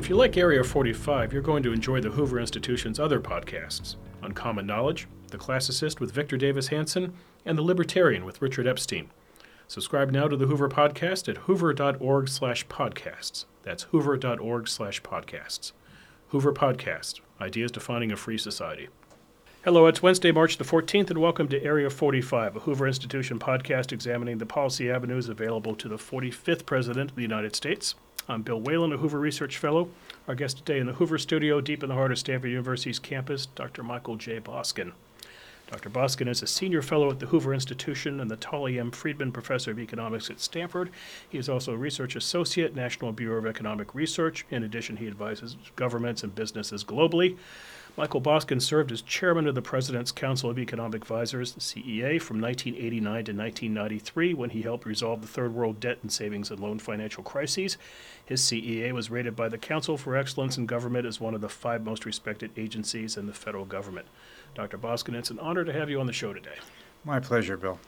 If you like Area 45, you're going to enjoy the Hoover Institution's other podcasts Uncommon Knowledge, The Classicist with Victor Davis Hanson, and The Libertarian with Richard Epstein. Subscribe now to the Hoover Podcast at hoover.org slash podcasts. That's hoover.org slash podcasts. Hoover Podcast, Ideas Defining a Free Society. Hello, it's Wednesday, March the 14th, and welcome to Area 45, a Hoover Institution podcast examining the policy avenues available to the 45th President of the United States. I'm Bill Whalen, a Hoover Research Fellow. Our guest today in the Hoover Studio, deep in the heart of Stanford University's campus, Dr. Michael J. Boskin. Dr. Boskin is a senior fellow at the Hoover Institution and the Tully M. Friedman Professor of Economics at Stanford. He is also a research associate, National Bureau of Economic Research. In addition, he advises governments and businesses globally. Michael Boskin served as chairman of the President's Council of Economic Advisors, CEA, from 1989 to 1993 when he helped resolve the Third World debt and savings and loan financial crises. His CEA was rated by the Council for Excellence in Government as one of the five most respected agencies in the federal government. Dr. Boskin, it's an honor to have you on the show today. My pleasure, Bill.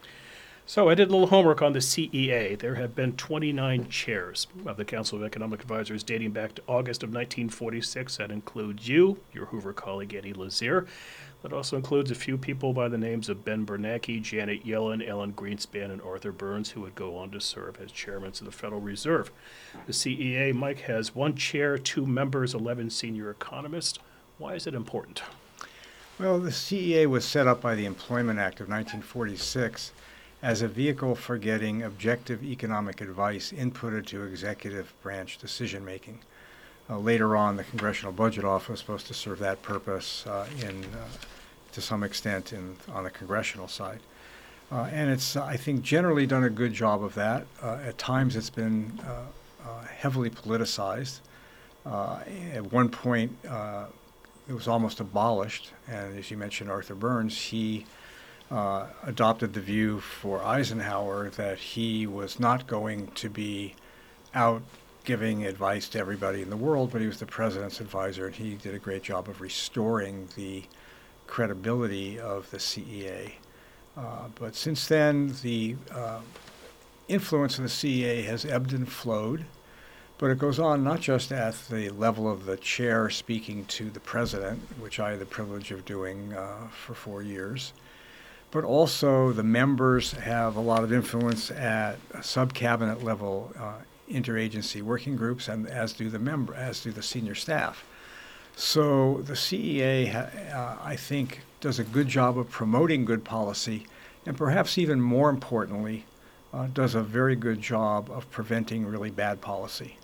So I did a little homework on the CEA. There have been 29 chairs of the Council of Economic Advisors dating back to August of 1946. That includes you, your Hoover colleague Eddie Lazear. That also includes a few people by the names of Ben Bernanke, Janet Yellen, Alan Greenspan, and Arthur Burns, who would go on to serve as chairmen of the Federal Reserve. The CEA, Mike, has one chair, two members, 11 senior economists. Why is it important? Well, the CEA was set up by the Employment Act of 1946 as a vehicle for getting objective economic advice inputted to executive branch decision making. Uh, later on, the Congressional Budget Office was supposed to serve that purpose uh, in, uh, to some extent in, on the congressional side. Uh, and it's, I think, generally done a good job of that. Uh, at times, it's been uh, heavily politicized. at one point, it was almost abolished. And as you mentioned, Arthur Burns, he uh, adopted the view for Eisenhower that he was not going to be out giving advice to everybody in the world, but he was the president's advisor, and he did a great job of restoring the credibility of the CEA. Uh, but since then, the uh, influence of the CEA has ebbed and flowed, but it goes on not just at the level of the chair speaking to the president, which I had the privilege of doing uh, for four years, but also the members have a lot of influence at sub-cabinet level uh, interagency working groups, and as do the member, as do the senior staff. So the CEA, uh, I think, does a good job of promoting good policy, and perhaps even more importantly, uh, does a very good job of preventing really bad policy.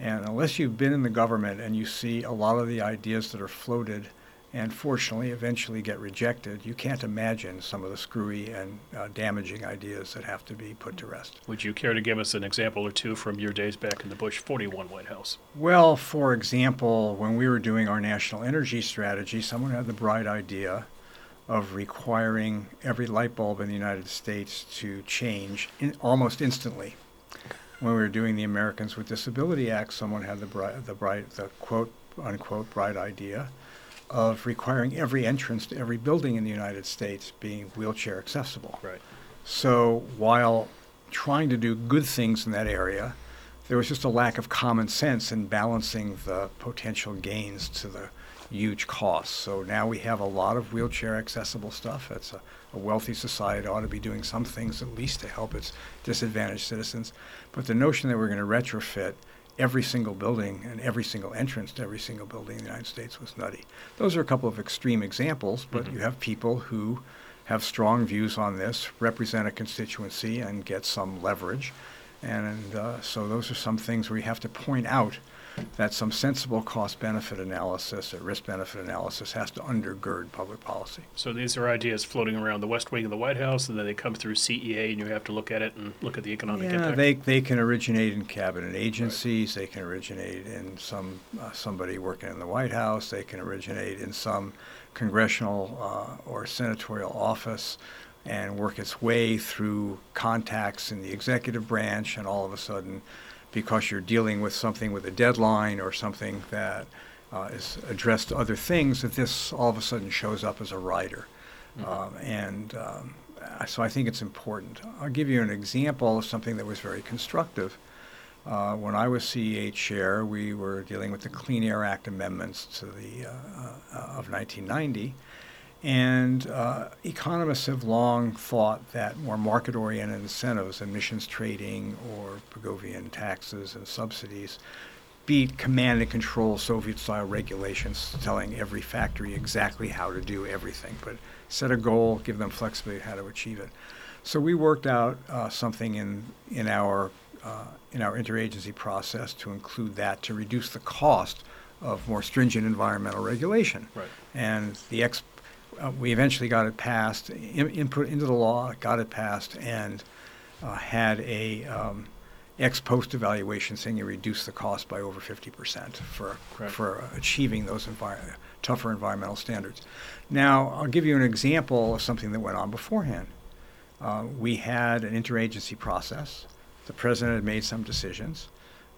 And unless you've been in the government and you see a lot of the ideas that are floated and fortunately eventually get rejected, you can't imagine some of the screwy and uh, damaging ideas that have to be put to rest. Would you care to give us an example or two from your days back in the Bush 41 White House? Well, for example, when we were doing our national energy strategy, someone had the bright idea of requiring every light bulb in the United States to change in, almost instantly. When we were doing the Americans with Disability Act, someone had the bright, the bright, the quote unquote bright idea of requiring every entrance to every building in the United States being wheelchair accessible. Right. So while trying to do good things in that area, there was just a lack of common sense in balancing the potential gains to the huge costs. So now we have a lot of wheelchair accessible stuff. It's a, a, wealthy society ought to be doing some things at least to help its disadvantaged citizens. But the notion that we're going to retrofit every single building and every single entrance to every single building in the United States was nutty. Those are a couple of extreme examples, but mm-hmm. you have people who have strong views on this, represent a constituency, and get some leverage. And uh, so those are some things where you have to point out that some sensible cost benefit analysis or risk benefit analysis has to undergird public policy. So these are ideas floating around the West Wing of the White House, and then they come through CEA, and you have to look at it and look at the economic yeah, impact. They, they can originate in cabinet agencies, right. they can originate in some uh, somebody working in the White House, they can originate in some congressional uh, or senatorial office and work its way through contacts in the executive branch, and all of a sudden because you're dealing with something with a deadline or something that uh, is addressed to other things, that this all of a sudden shows up as a rider. Mm-hmm. Um, and um, so I think it's important. I'll give you an example of something that was very constructive. Uh, when I was CEA chair, we were dealing with the Clean Air Act amendments to the uh, uh, of 1990, and uh, economists have long thought that more market-oriented incentives, emissions trading or Pigovian taxes and subsidies, beat command and control Soviet-style regulations telling every factory exactly how to do everything, but set a goal, give them flexibility how to achieve it. So we worked out uh, something in in our uh, in our interagency process to include that to reduce the cost of more stringent environmental regulation. Right. And the ex, uh, we eventually got it passed, in, input into the law, got it passed, and uh, had a um, ex post evaluation saying you reduce the cost by over 50% for for achieving those envir- tougher environmental standards. Now, I'll give you an example of something that went on beforehand. Uh, we had an interagency process. The president had made some decisions.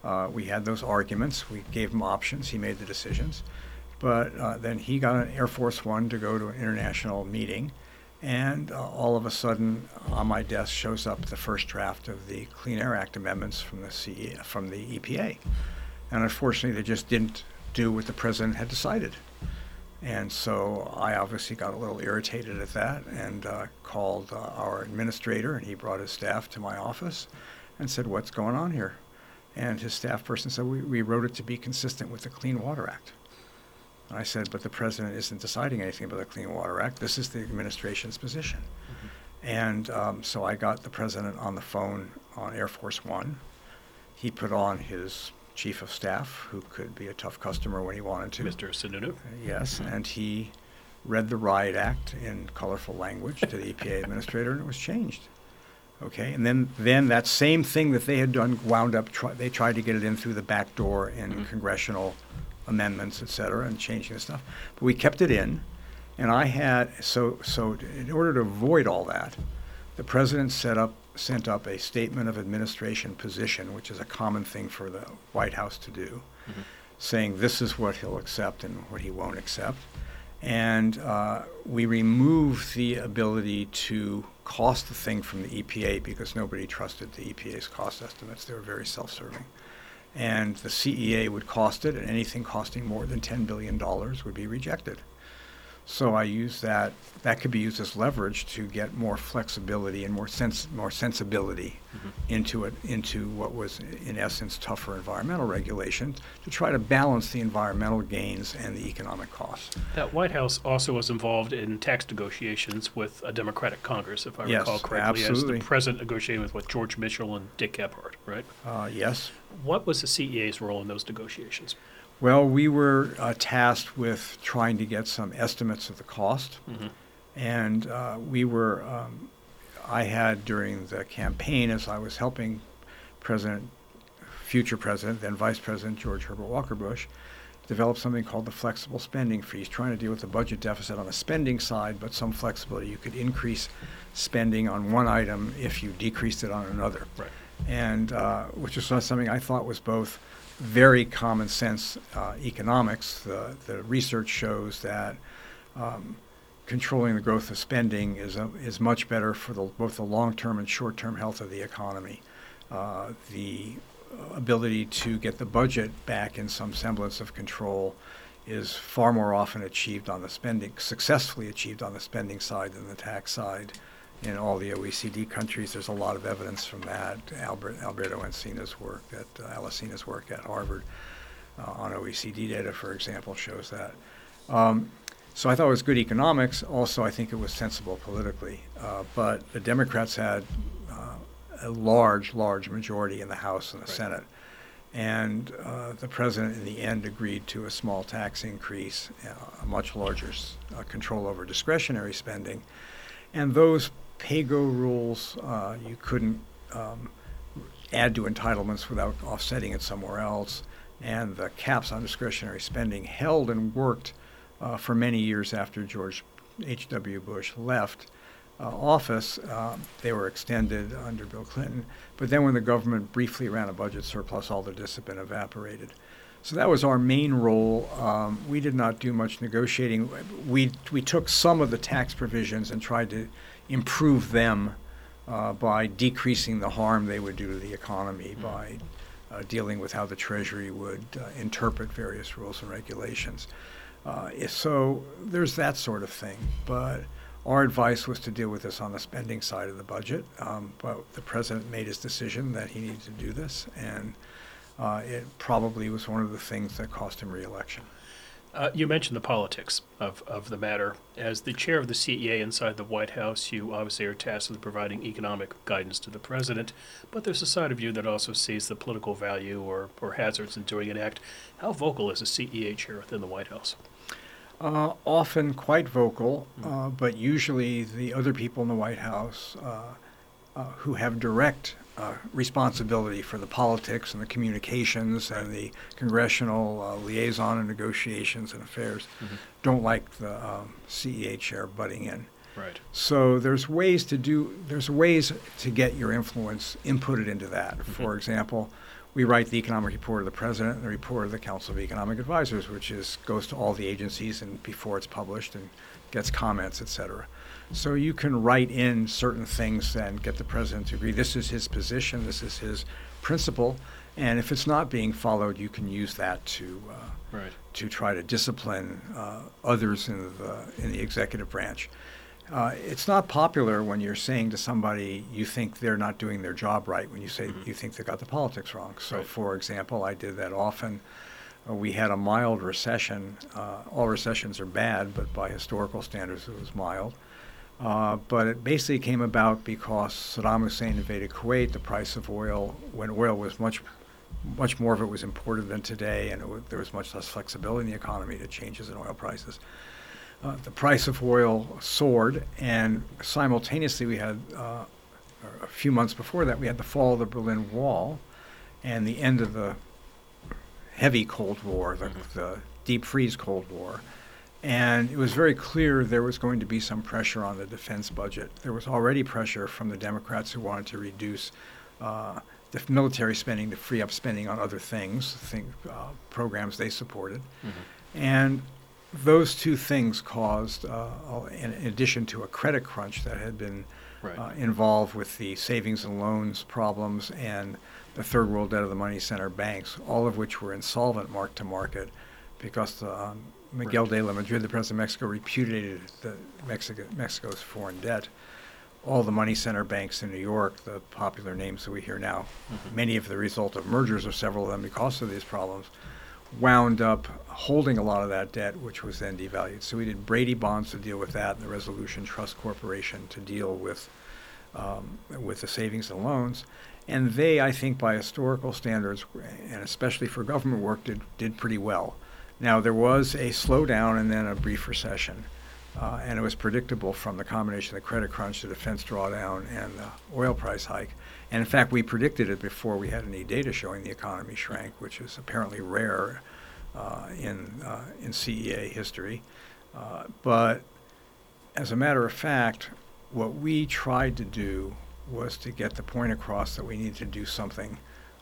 Uh, we had those arguments. We gave him options. He made the decisions. But uh, then he got an Air Force One to go to an international meeting, and uh, all of a sudden, on my desk shows up the first draft of the Clean Air Act amendments from the CE, from the EPA, and unfortunately, they just didn't do what the president had decided. And so I obviously got a little irritated at that and uh, called uh, our administrator, and he brought his staff to my office and said, What's going on here? And his staff person said, We, we wrote it to be consistent with the Clean Water Act. And I said, But the president isn't deciding anything about the Clean Water Act. This is the administration's position. And um, so I got the president on the phone on Air Force One. He put on his chief of staff, who could be a tough customer when he wanted to. Mr. Sununu. Yes, and he read the Riot Act in colorful language to the EPA administrator, and it was changed. Okay, and then then that same thing that they had done wound up. Try, they tried to get it in through the back door in Mhm. congressional amendments, et cetera, and changing the stuff. But we kept it in, and I had so so. In order to avoid all that, the president set up sent up a statement of administration position, which is a common thing for the White House to do Mhm. saying this is what he'll accept and what he won't accept. And uh, we removed the ability to cost the thing from the EPA because nobody trusted the EPA's cost estimates. They were very self serving. And the CEA would cost it, and anything costing more than $10 billion would be rejected. So I use that, that could be used as leverage to get more flexibility and more sense, more sensibility Mhm. into it, into what was in essence tougher environmental regulation to try to balance the environmental gains and the economic costs. That White House also was involved in tax negotiations with a Democratic Congress, if I Yes, recall correctly, absolutely. as the president negotiating with what George Mitchell and Dick Gephardt, right? Uh, yes. What was the CEA's role in those negotiations? Well, we were uh, tasked with trying to get some estimates of the cost. Mhm. And uh, we were, um, I had during the campaign, as I was helping President, future President, then Vice President George Herbert Walker Bush, develop something called the flexible spending freeze, trying to deal with the budget deficit on the spending side, but some flexibility. You could increase spending on one item if you decreased it on another. Right. And uh, which was something I thought was both very common sense uh, economics. The, the research shows that um, controlling the growth of spending is, a, is much better for the, both the long-term and short-term health of the economy. Uh, the ability to get the budget back in some semblance of control is far more often achieved on the spending, successfully achieved on the spending side than the tax side. In all the OECD countries, there's a lot of evidence from that. Albert, Alberto Alesina's work, at uh, Alesina's work at Harvard uh, on OECD data, for example, shows that. Um, so I thought it was good economics. Also, I think it was sensible politically. Uh, but the Democrats had uh, a large, large majority in the House and the Right. Senate. And uh, the president, in the end, agreed to a small tax increase, uh, a much larger s- uh, control over discretionary spending. And those pay-go rules, uh, you couldn't um, add to entitlements without offsetting it somewhere else. And the caps on discretionary spending held and worked uh, for many years after George H.W. Bush left uh, office. Um, they were extended under Bill Clinton. But then when the government briefly ran a budget surplus, all the discipline evaporated. So that was our main role. Um, we did not do much negotiating. We, we took some of the tax provisions and tried to improve them uh, by decreasing the harm they would do to the economy, by uh, dealing with how the Treasury would uh, interpret various rules and regulations. Uh, so there's that sort of thing. But our advice was to deal with this on the spending side of the budget. Um, but the president made his decision that he needed to do this, and uh, it probably was one of the things that cost him reelection. Uh, you mentioned the politics of, of the matter. As the chair of the CEA inside the White House, you obviously are tasked with providing economic guidance to the president, but there's a side of you that also sees the political value or, or hazards in doing an act. How vocal is a CEA chair within the White House? Uh, often quite vocal, uh, but usually the other people in the White House uh, uh who have direct uh, responsibility for the politics and the communications and the congressional uh, liaison and negotiations and affairs mm-hmm. don't like the um, CEA chair butting in. Right. So there's ways to do there's ways to get your influence inputted into that. Mm-hmm. For example, we write the economic report of the president and the report of the Council of Economic Advisors, which is goes to all the agencies and before it's published and gets comments, et cetera. So you can write in certain things and get the president to agree. This is his position. This is his principle. And if it's not being followed, you can use that to uh, right. to try to discipline uh, others in the in the executive branch. Uh, it's not popular when you're saying to somebody you think they're not doing their job right when you say mm-hmm. you think they got the politics wrong. So, right. for example, I did that often. Uh, we had a mild recession. Uh, all recessions are bad, but by historical standards, it was mild. Uh, but it basically came about because Saddam Hussein invaded Kuwait. The price of oil, when oil was much, much more of it was imported than today, and there was much less flexibility in the economy to changes in oil prices. Uh, the price of oil soared, and simultaneously we had, uh, a few months before that, we had the fall of the Berlin Wall, and the end of the heavy Cold War, the, mm-hmm. the deep freeze Cold War. And it was very clear there was going to be some pressure on the defense budget. There was already pressure from the Democrats who wanted to reduce uh, the military spending to free up spending on other things, think, uh, programs they supported. Mm-hmm. And those two things caused, uh, in addition to a credit crunch that had been right. Uh, involved with the savings and loans problems and the third world debt of the money center banks, all of which were insolvent mark to market because the um, Miguel right. de la Madrid, the president of Mexico, repudiated the Mexico, Mexico's foreign debt. All the money center banks in New York, the popular names that we hear now, mm-hmm. many of the result of mergers of several of them because of these problems, wound up holding a lot of that debt, which was then devalued. So we did Brady bonds to deal with that, and the Resolution Trust Corporation to deal with um, with the savings and loans. And they, I think, by historical standards, and especially for government work, did did pretty well. Now, there was a slowdown and then a brief recession, uh, and it was predictable from the combination of the credit crunch, the defense drawdown, and the oil price hike. And in fact, we predicted it before we had any data showing the economy shrank, which is apparently rare uh, in, uh, in CEA history. Uh, but as a matter of fact, what we tried to do was to get the point across that we needed to do something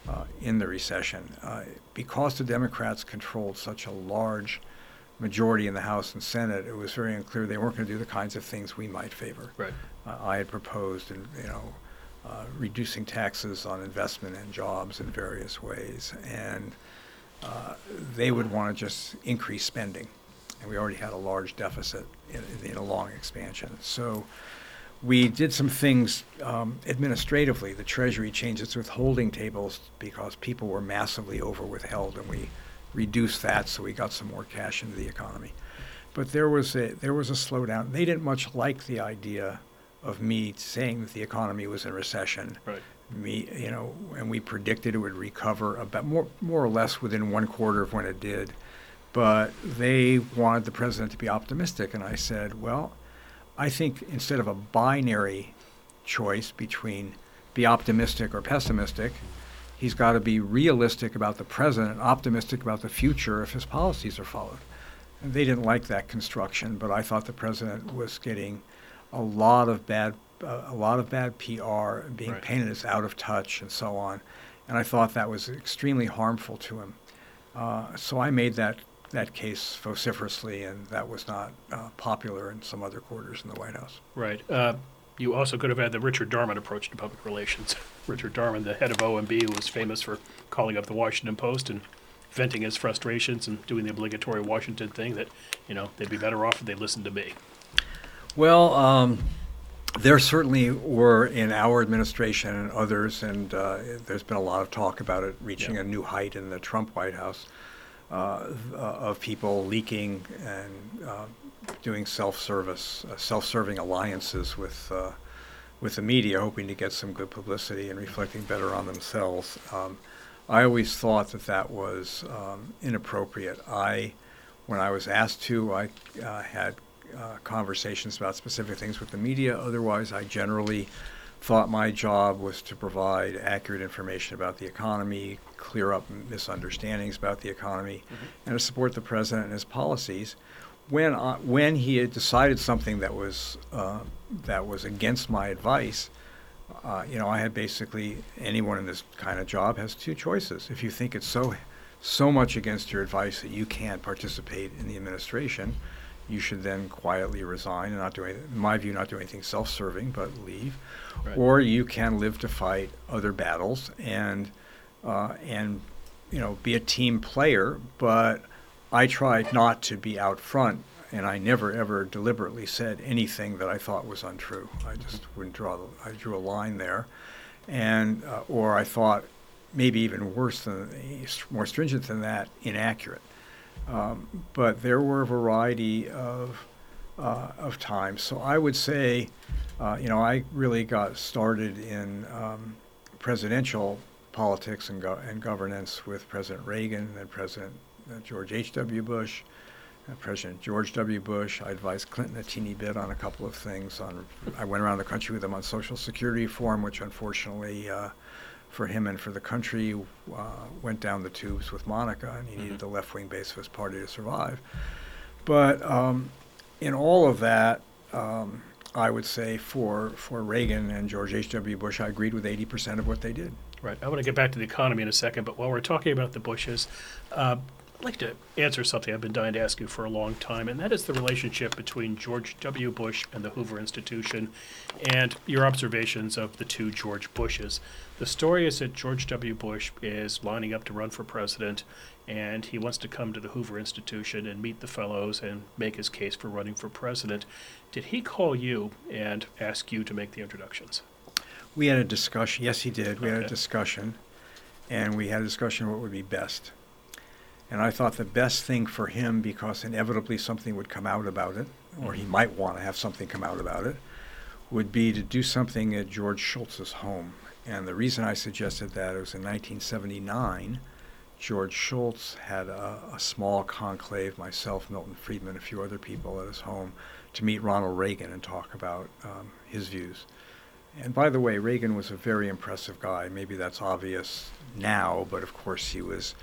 uh, in the recession. Uh, because the Democrats controlled such a large majority in the House and Senate, it was very unclear they weren't going to do the kinds of things we might favor. Right. Uh, I had proposed, and you know, uh, reducing taxes on investment and jobs in various ways, and uh, they would want to just increase spending, and we already had a large deficit in, in a long expansion. So we did some things um, administratively. The Treasury changed its withholding tables because people were massively over withheld, and we reduced that so we got some more cash into the economy. But there was a there was a slowdown. They didn't much like the idea of me saying that the economy was in recession. Right. Me, you know, and we predicted it would recover about more more or less within one quarter of when it did. But they wanted the president to be optimistic, and I said, well I think instead of a binary choice between be optimistic or pessimistic, he's got to be realistic about the present and optimistic about the future if his policies are followed. And they didn't like that construction, but I thought the president was getting a lot of bad, uh, a lot of bad PR, being right. painted as out of touch and so on. And I thought that was extremely harmful to him. Uh, so I made that that case vociferously, and that was not uh, popular in some other quarters in the White House. Right. Uh, You also could have had the Richard Darman approach to public relations. Richard Darman, the head of OMB, who was famous for calling up the Washington Post and venting his frustrations and doing the obligatory Washington thing that, you know, they'd be better off if they listened to me. Well, um, there certainly were in our administration and others, and uh, there's been a lot of talk about it reaching Yeah. a new height in the Trump White House of people leaking and uh, doing self-service, uh, self-serving alliances with uh, with the media, hoping to get some good publicity and reflecting better on themselves. Um, I always thought that that was um, inappropriate. I, when I was asked to, I uh, had uh, conversations about specific things with the media. Otherwise, I generally thought my job was to provide accurate information about the economy, clear up misunderstandings about the economy, and to support the president and his policies. When I, when he had decided something that was uh, that was against my advice, uh, you know, I had basically anyone in this kind of job has two choices. If you think it's so so much against your advice that you can't participate in the administration, you should then quietly resign and not do anything, in my view, not do anything self-serving, but leave. Right. Or you can live to fight other battles and uh, and you know be a team player. But I tried not to be out front, and I never ever deliberately said anything that I thought was untrue. I just wouldn't draw. The, I drew a line there, and uh, or I thought maybe even worse than more stringent than that, inaccurate. Um, but there were a variety of uh, of times. So I would say, uh, you know, I really got started in um, presidential politics and, go- and governance with President Reagan and President uh, George H.W. Bush, uh, President George W. Bush. I advised Clinton a teeny bit on a couple of things. On I went around the country with him on Social Security reform, which unfortunately. Uh, for him and for the country, uh, went down the tubes with Monica, and he needed the left wing base of his party to survive. But um, in all of that, um, I would say for, for Reagan and George H.W. Bush, I agreed with 80% of what they did. Right. I want to get back to the economy in a second, but while we're talking about the Bushes, uh, I'd like to answer something I've been dying to ask you for a long time, and that is the relationship between George W. Bush and the Hoover Institution and your observations of the two George Bushes. The story is that George W. Bush is lining up to run for president, and he wants to come to the Hoover Institution and meet the fellows and make his case for running for president. Did he call you and ask you to make the introductions? We had a discussion. Yes, he did. We had a discussion, and we had a discussion what would be best. And I thought the best thing for him, because inevitably something would come out about it, or he might want to have something come out about it, would be to do something at George Shultz's home. And the reason I suggested that was in 1979, George Schultz had a, a small conclave, myself, Milton Friedman, a few other people at his home, to meet Ronald Reagan and talk about um, his views. And by the way, Reagan was a very impressive guy. Maybe that's obvious now, but of course he was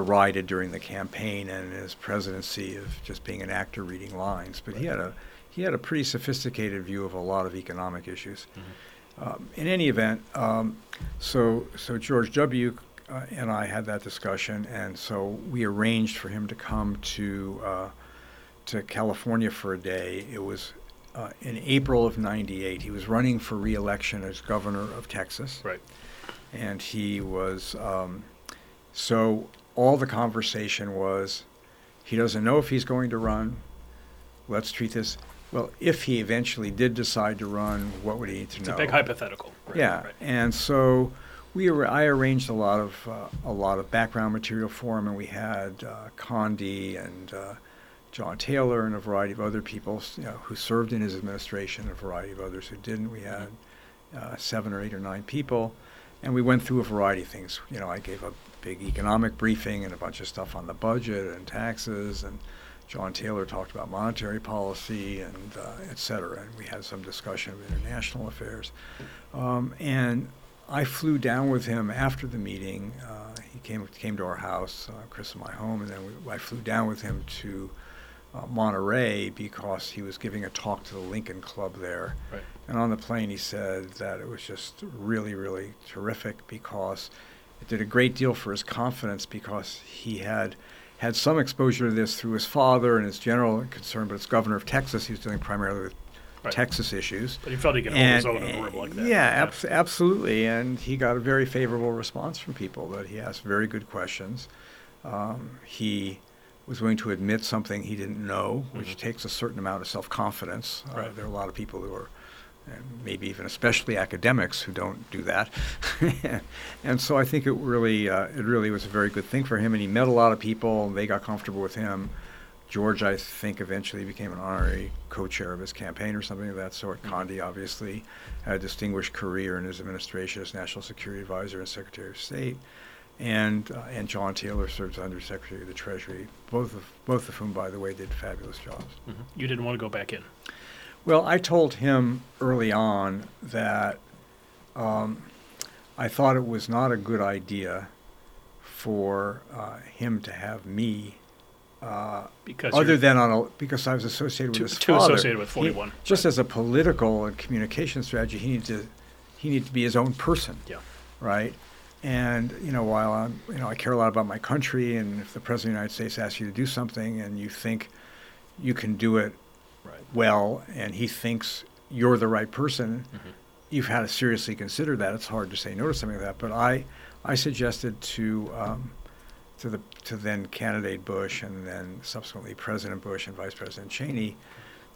derided during the campaign and his presidency of just being an actor reading lines. But he had a he had a pretty sophisticated view of a lot of economic issues. Um, in any event, um, so so George W. Uh, and I had that discussion, and so we arranged for him to come to uh, to California for a day. It was uh, in April of '98. He was running for re-election as governor of Texas, Right. and he was um, so all the conversation was he doesn't know if he's going to run. Let's treat this. Well, if he eventually did decide to run, what would he need to It's know? a big hypothetical. Right, Yeah, right. and so we ar- I arranged a lot of uh, a lot of background material for him, and we had uh, Condi and uh, John Taylor and a variety of other people, you know, who served in his administration, and a variety of others who didn't. We had uh, seven or eight or nine people, and we went through a variety of things. You know, I gave a big economic briefing and a bunch of stuff on the budget and taxes, and John Taylor talked about monetary policy and uh, et cetera. And we had some discussion of international affairs. Um, and I flew down with him after the meeting. Uh, he came came to our house, uh, Chris and my home, and then we, I flew down with him to uh, Monterey because he was giving a talk to the Lincoln Club there. Right. And on the plane, he said that it was just really, really terrific because it did a great deal for his confidence because he had had some exposure to this through his father and his general concern, but as governor of Texas, he was dealing primarily with Right. Texas issues. But he felt he could hold And, his own in a room like that. yeah, abs- absolutely. And he got a very favorable response from people that he asked very good questions. Um, he was willing to admit something he didn't know, which Mhm. takes a certain amount of self-confidence. Uh, there are a lot of people who are, maybe even especially academics, who don't do that. and so I think it really, uh, it really was a very good thing for him. And he met a lot of people. And they got comfortable with him. George, I think, eventually became an honorary co-chair of his campaign or something of that sort. Mhm. Condi obviously had a distinguished career in his administration as National Security Advisor and Secretary of State, and uh, and John Taylor serves under Secretary of the Treasury. Both of both of whom, by the way, did fabulous jobs. Mhm. You didn't want to go back in. Well, I told him early on that um, I thought it was not a good idea for uh, him to have me. Uh, Because other than on a, because I was associated with too, his too father. associated with He- 41. just Right. as a political and communication strategy, he needed to he needed to be his own person, Yeah. right? And you know, while I'm you know I care a lot about my country, and if the president of the United States asks you to do something and you think you can do it. Well, and he thinks you're the right person, Mhm. you've had to seriously consider that. It's hard to say no to something like that. But I, I suggested to, um, to the to then candidate Bush and then subsequently President Bush and Vice President Cheney,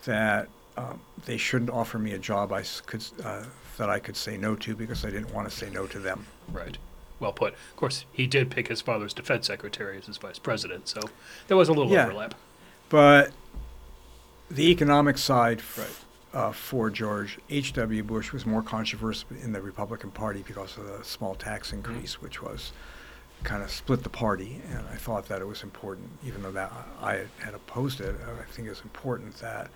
that um, they shouldn't offer me a job I could uh, that I could say no to because I didn't want to say no to them. Right. Well put. Of course, he did pick his father's defense secretary as his vice president, so there was a little Yeah. overlap. But the economic side f- uh, for George H.W. Bush was more controversial in the Republican Party because of the small tax increase, which was kind of split the party. And I thought that it was important, even though that I had opposed it. I think it's important that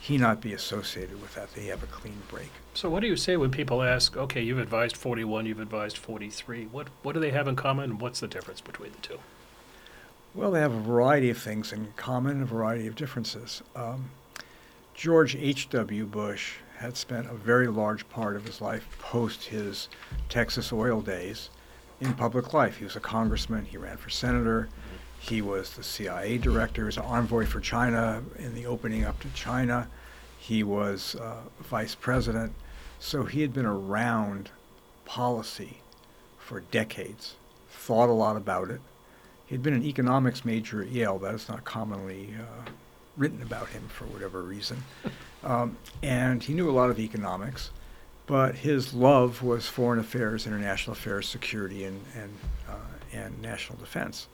he not be associated with that. They have a clean break. So what do you say when people ask, okay, you've advised 41, you've advised 43. What what do they have in common? and What's the difference between the two? Well, they have a variety of things in common, a variety of differences. Um, George H.W. Bush had spent a very large part of his life post his Texas oil days in public life. He was a congressman, he ran for senator, he was the CIA director, he was an envoy for China in the opening up to China, he was uh, vice president. So he had been around policy for decades, thought a lot about it. He'd been an economics major at Yale. That is not commonly uh, written about him for whatever reason. Um, and he knew a lot of economics, but his love was foreign affairs, international affairs, security, and, and, uh, and national defense.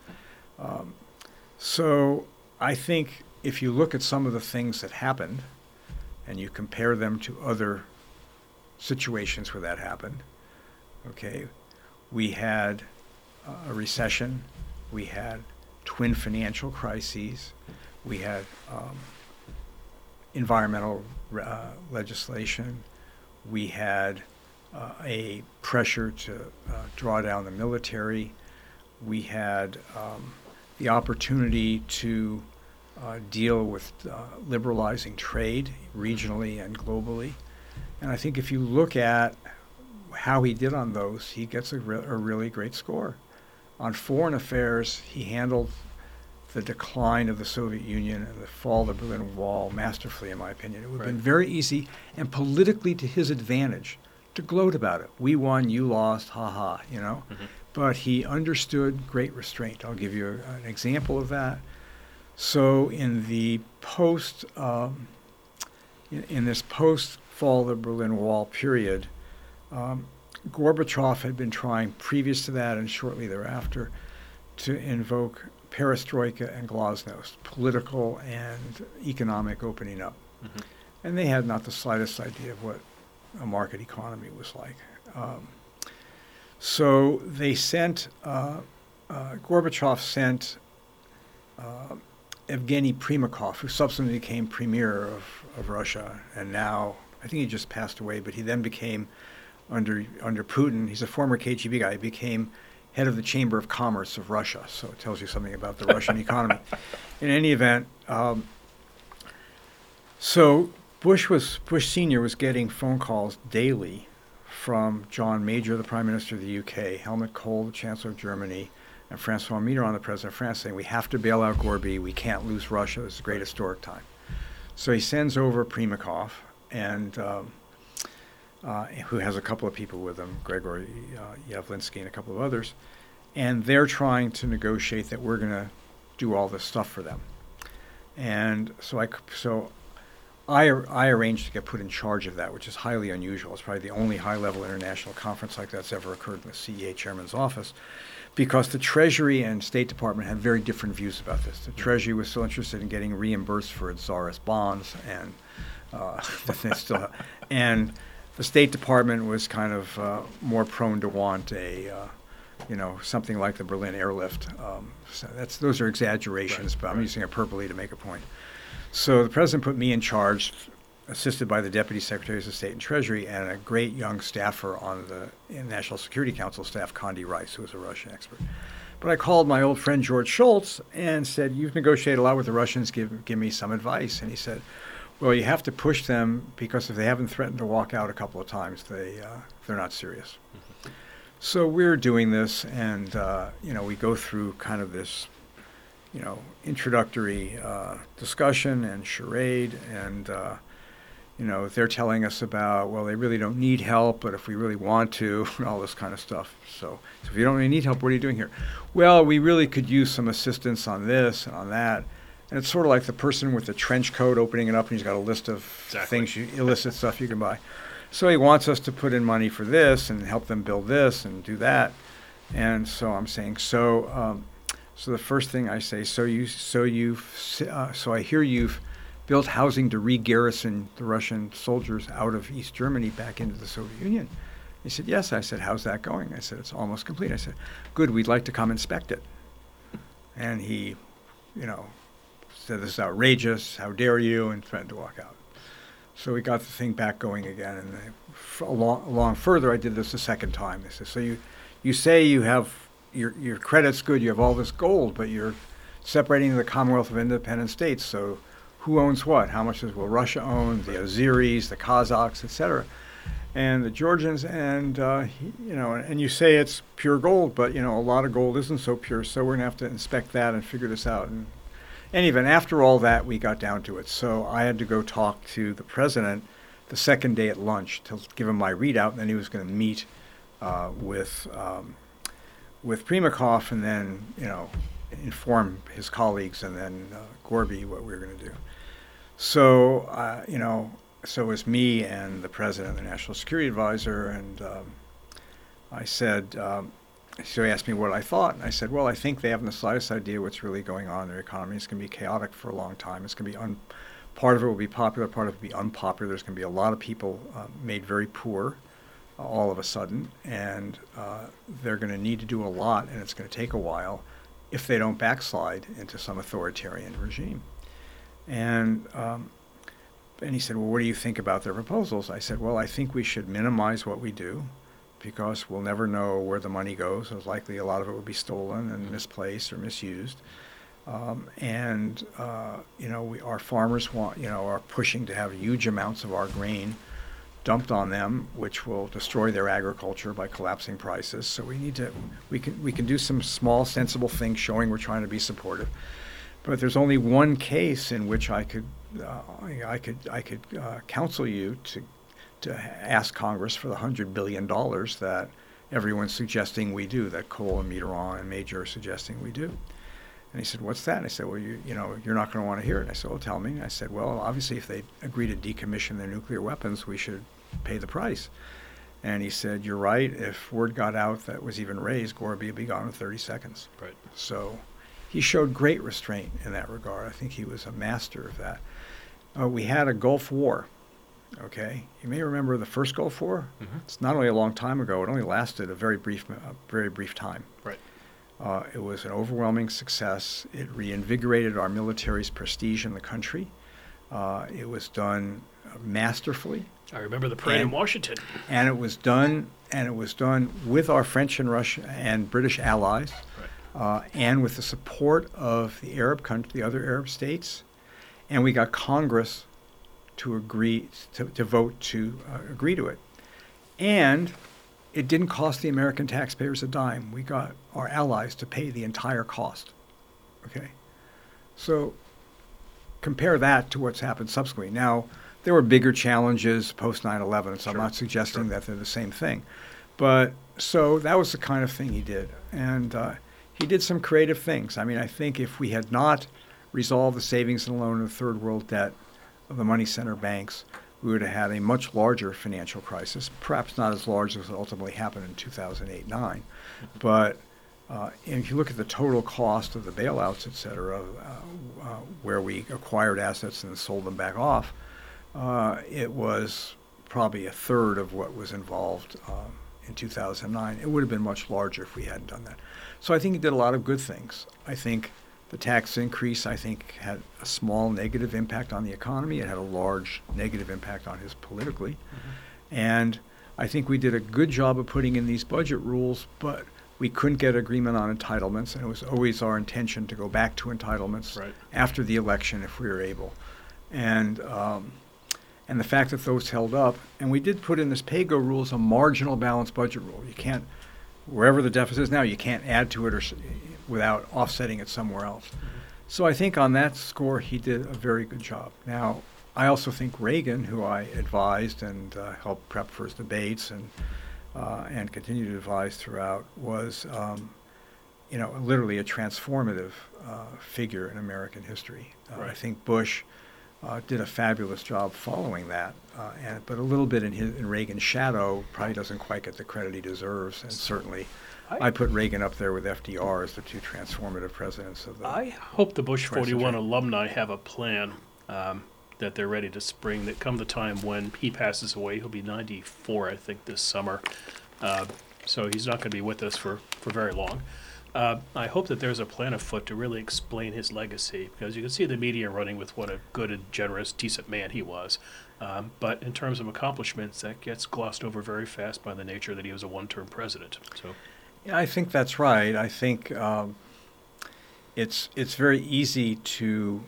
Um, so I think if you look at some of the things that happened and you compare them to other situations where that happened, okay, we had uh, a recession, we had twin financial crises, we had um, environmental uh, legislation, we had uh, a pressure to uh, draw down the military, we had um, the opportunity to uh, deal with uh, liberalizing trade regionally and globally. And I think if you look at how he did on those, he gets a, re- a really great score. On foreign affairs, he handled the decline of the Soviet Union and the fall of the Berlin Wall masterfully, in my opinion. It would have been very easy and politically to his advantage to gloat about it. We won, you lost, ha ha, you know? Mhm. But he understood great restraint. I'll give you a, an example of that. So in the post, um, in, in this post fall of the Berlin Wall period, um, Gorbachev had been trying previous to that and shortly thereafter to invoke perestroika and glasnost, political and economic opening up. Mhm. And they had not the slightest idea of what a market economy was like. Um, so they sent, uh, uh, Gorbachev sent uh, Evgeny Primakov, who subsequently became premier of, of Russia, and now, I think he just passed away, but he then became, under, under Putin, he's a former KGB guy, he became head of the Chamber of Commerce of Russia, so it tells you something about the Russian economy. In any event, um, so Bush was Bush Senior was getting phone calls daily from John Major, the Prime Minister of the UK, Helmut Kohl, the Chancellor of Germany, and Francois Mitterrand, the President of France, saying we have to bail out Gorby. We can't lose Russia. This is a great historic time. So he sends over Primakov, and um, uh, who has a couple of people with him, Gregory uh, Yavlinsky and a couple of others, and they're trying to negotiate that we're going to do all this stuff for them. And so I so I, I arranged to get put in charge of that, which is highly unusual. It's probably the only high level international conference like that's ever occurred in the CEA chairman's office because the Treasury and State Department had very different views about this. The Treasury was still interested in getting reimbursed for its Tsarist bonds, and uh, still, and the State Department was kind of uh, more prone to want a, uh, you know, something like the Berlin airlift. Um, so that's those are exaggerations, right, but I'm right. using hyperbole to make a point. So the president put me in charge, assisted by the deputy secretaries of state and treasury, and a great young staffer on the National Security Council staff, Condi Rice, who was a Russian expert. But I called my old friend George Shultz and said, "You've negotiated a lot with the Russians. Give give me some advice." And he said, "Well, you have to push them because if they haven't threatened to walk out a couple of times, they uh, they're not serious." Mm-hmm. So we're doing this, and uh, you know, we go through kind of this you know, introductory uh, discussion and charade, and uh, you know, they're telling us about well, they really don't need help, but if we really want to, and all this kind of stuff. So, so if you don't really need help, what are you doing here? Well, we really could use some assistance on this and on that. And it's sort of like the person with the trench coat opening it up, and he's got a list of exactly. things, you, illicit stuff you can buy. So he wants us to put in money for this and help them build this and do that. And so I'm saying, so um, so the first thing I say, so you, so you've, uh, so I hear you've built housing to re-garrison the Russian soldiers out of East Germany back into the Soviet Union. He said, yes. I said, how's that going? I said, it's almost complete. I said, good. We'd like to come inspect it. And he, you know, said this is outrageous. How dare you? And threatened to walk out. So we got the thing back going again. And along, along further, I did this a second time. They said, so you, you say you have your your credit's good, you have all this gold, but you're separating the Commonwealth of Independent States. So who owns what? How much does will Russia own? The Azeris, the Kazakhs, etc. And the Georgians, and uh, you know, and you say it's pure gold, but you know, a lot of gold isn't so pure. So we're gonna have to inspect that and figure this out. And, and even after all that, we got down to it. So I had to go talk to the president the second day at lunch to give him my readout, and then he was going to meet uh, with um, with Primakov and then, you know, inform his colleagues and then uh, Gorby what we were going to do. So, uh, you know, so it was me and the president, the national security advisor, and um, I said, um, so he asked me what I thought, and I said, well, I think they haven't the slightest idea what's really going on in their economy. It's going to be chaotic for a long time. It's going to be un- part of it will be popular, part of it will be unpopular. There's going to be a lot of people uh, made very poor all of a sudden, and uh, they're going to need to do a lot, and it's going to take a while if they don't backslide into some authoritarian regime. And um, and he said, "Well, what do you think about their proposals?" I said, "Well, I think we should minimize what we do, because we'll never know where the money goes. It's likely a lot of it will be stolen and misplaced or misused." Um, and uh, you know, we, our farmers want, you know, are pushing to have huge amounts of our grain dumped on them, which will destroy their agriculture by collapsing prices. So we need to we can we can do some small sensible things showing we're trying to be supportive. But there's only one case in which I could uh, I could I could uh, counsel you to to ask Congress for the hundred billion dollars that everyone's suggesting we do, that Kohl and Mitterrand and Major are suggesting we do. And he said, "What's that?" And I said, "Well, you you know you're not going to want to hear it." And I said, "Well, tell me." And I said, "Well, obviously, if they agree to decommission their nuclear weapons, we should pay the price. And he said, You're right. If word got out that was even raised, Gorby would be gone in 30 seconds. Right. So he showed great restraint in that regard. I think he was a master of that. Uh, we had a Gulf War. Okay, you may remember the first Gulf War. Mm-hmm. It's not only a long time ago; it only lasted a very brief, a very brief time. Right. Uh, it was an overwhelming success. It reinvigorated our military's prestige in the country. Uh, it was done masterfully. I remember the parade and, in Washington. And it was done, and it was done with our French and Russian and British allies, right. uh, and with the support of the Arab country, the other Arab states, and we got Congress to agree to, to vote to uh, agree to it, and it didn't cost the American taxpayers a dime. We got our allies to pay the entire cost. Okay, so compare that to what's happened subsequently. Now there were bigger challenges post 9/11, so I'm not suggesting sure. that they're the same thing. But so that was the kind of thing he did, and uh, he did some creative things. I mean, I think if we had not resolved the savings and loan and the third world debt the money center banks, we would have had a much larger financial crisis. Perhaps not as large as ultimately happened in 2008 9, but uh, if you look at the total cost of the bailouts, et cetera, uh, uh, where we acquired assets and sold them back off, uh, it was probably a third of what was involved um, in 2009. It would have been much larger if we hadn't done that. So I think it did a lot of good things. I think the tax increase, I think, had a small negative impact on the economy. It had a large negative impact on his politically. And I think we did a good job of putting in these budget rules, but we couldn't get agreement on entitlements, and it was always our intention to go back to entitlements Right. after the election if we were able. And um, and the fact that those held up, and we did put in this PAYGO rule as a marginal balanced budget rule. You can't, wherever the deficit is now, you can't add to it or without offsetting it somewhere else. So I think on that score, he did a very good job. Now, I also think Reagan, who I advised and uh, helped prep for his debates and uh, and continue to advise throughout, was um, you know literally a transformative uh, figure in American history. Uh, I think Bush uh, did a fabulous job following that, uh, and but a little bit in his in Reagan's shadow probably doesn't quite get the credit he deserves, and certainly. I, put Reagan up there with FDR as the two transformative presidents of the. I hope the Bush 41 alumni have a plan um, that they're ready to spring. That come the time when he passes away, he'll be 94, I think, this summer. Uh, so he's not going to be with us for, for very long. Uh, I hope that there's a plan afoot to really explain his legacy because you can see the media running with what a good and generous, decent man he was. Um, but in terms of accomplishments, that gets glossed over very fast by the nature that he was a one term president. So, I think that's right. I think um, it's it's very easy to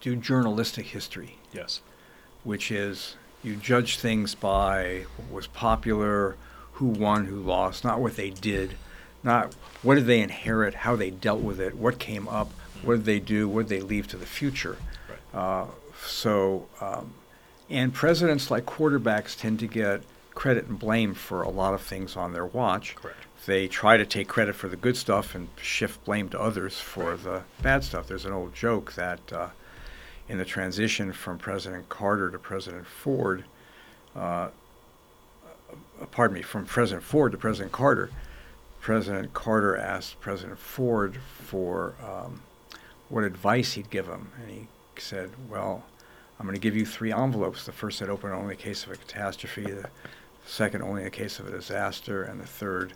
do journalistic history, yes. which is you judge things by what was popular, who won, who lost, not what they did, not what did they inherit, how they dealt with it, what came up, what did they do, what did they leave to the future. Right. Uh, so, um, and presidents like quarterbacks tend to get credit and blame for a lot of things on their watch. Correct. They try to take credit for the good stuff and shift blame to others for the bad stuff. There's an old joke that uh, in the transition from President Carter to President Ford, uh, pardon me, from President Ford to President Carter, President Carter asked President Ford for um, what advice he'd give him, and he said, "Well, I'm going to give you three envelopes. The first said open only in case of a catastrophe, the second only in case of a disaster, and the third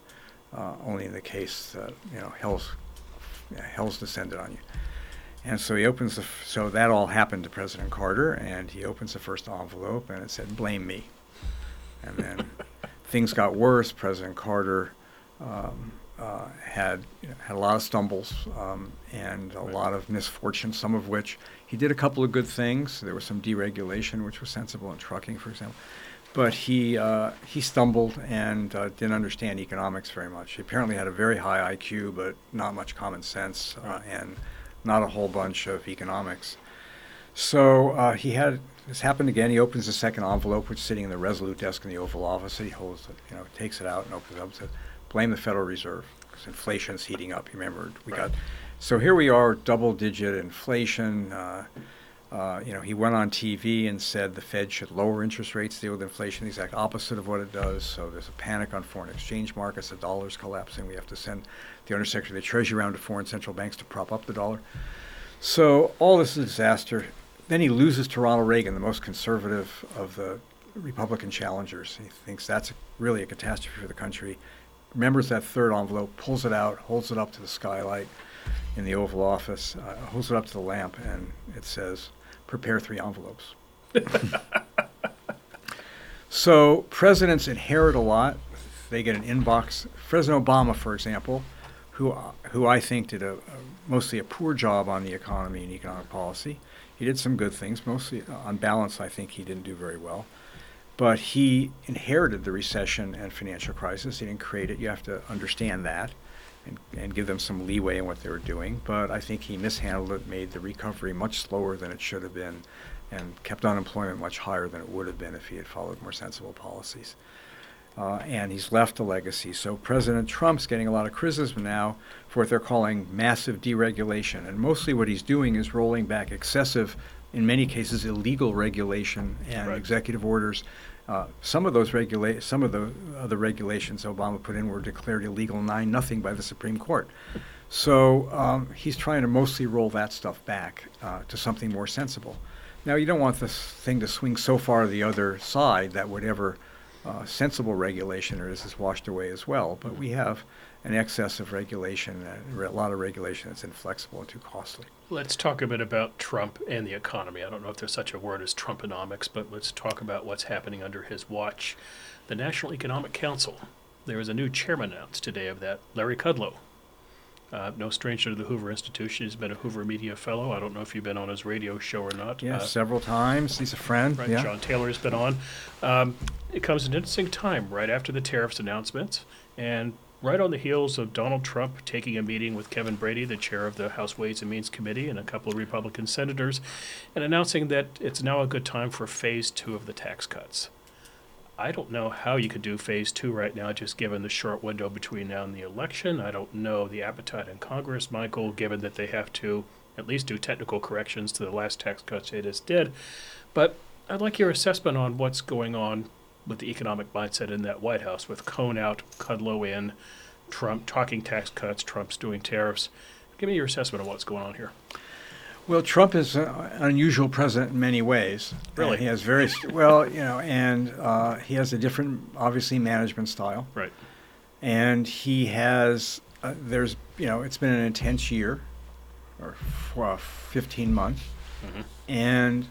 uh, only in the case that you know hell's yeah, hell's descended on you." And so he opens the f- so that all happened to President Carter, and he opens the first envelope, and it said "Blame me," and then things got worse. President Carter um, uh, had you know, had a lot of stumbles um, and a Right. lot of misfortune. Some of which he did a couple of good things. There was some deregulation, which was sensible in trucking, for example. But he uh, he stumbled and uh, didn't understand economics very much. He apparently had a very high IQ, but not much common sense uh, and not a whole bunch of economics. So uh, he had this happened again. He opens the second envelope, which is sitting in the Resolute desk in the Oval Office. He holds it, you know, takes it out and opens it up and says, "Blame the Federal Reserve because inflation's heating up." You remember we Right. got so here we are, double-digit inflation. Uh, you know, he went on TV and said the Fed should lower interest rates to deal with inflation, the exact opposite of what it does. So there's a panic on foreign exchange markets. The dollar's collapsing. We have to send the Undersecretary of the Treasury around to foreign central banks to prop up the dollar. So all this is a disaster. Then he loses to Ronald Reagan, the most conservative of the Republican challengers. He thinks that's really a catastrophe for the country. Remembers that third envelope, pulls it out, holds it up to the skylight in the Oval Office, uh, holds it up to the lamp, and it says, "Prepare three envelopes." so presidents inherit a lot. They get an inbox. President Obama, for example, who who I think did a, a mostly a poor job on the economy and economic policy. He did some good things. Mostly, uh, on balance, I think he didn't do very well. But he inherited the recession and financial crisis. He didn't create it. You have to understand that and, and give them some leeway in what they were doing. But I think he mishandled it, made the recovery much slower than it should have been, and kept unemployment much higher than it would have been if he had followed more sensible policies. Uh, and he's left a legacy. So President Trump's getting a lot of criticism now for what they're calling massive deregulation. And mostly what he's doing is rolling back excessive, in many cases, illegal regulation and Right. executive orders. Uh, some of those regula- some of the other regulations Obama put in were declared illegal nine nothing by the Supreme Court. So um, he's trying to mostly roll that stuff back uh, to something more sensible. Now you don't want this thing to swing so far the other side that whatever uh, sensible regulation there is is washed away as well. But we have an excess of regulation, uh, a lot of regulation that's inflexible and too costly. Let's talk a bit about Trump and the economy. I don't know if there's such a word as Trumponomics, but let's talk about what's happening under his watch. The National Economic Council. There is a new chairman announced today of that, Larry Kudlow. Uh, no stranger to the Hoover Institution. He's been a Hoover Media Fellow. I don't know if you've been on his radio show or not. Yeah, Uh, several times. He's a friend. Right, yeah. John Taylor's been on. Um, it comes at an interesting time, right after the tariffs announcements, and right on the heels of Donald Trump taking a meeting with Kevin Brady, the chair of the House Ways and Means Committee, and a couple of Republican senators, and announcing that it's now a good time for phase two of the tax cuts. I don't know how you could do phase two right now, just given the short window between now and the election. I don't know the appetite in Congress, Michael, given that they have to at least do technical corrections to the last tax cuts they just did. But I'd like your assessment on what's going on with the economic mindset in that White House, with Cohn out, Kudlow in, Trump talking tax cuts, Trump's doing tariffs. Give me your assessment of what's going on here. Well, Trump is an unusual president in many ways. Really? He has very well, you know, and uh, he has a different, obviously, management style. Right. And he has, uh, there's, you know, it's been an intense year, or f- uh, 15 months, Mhm. and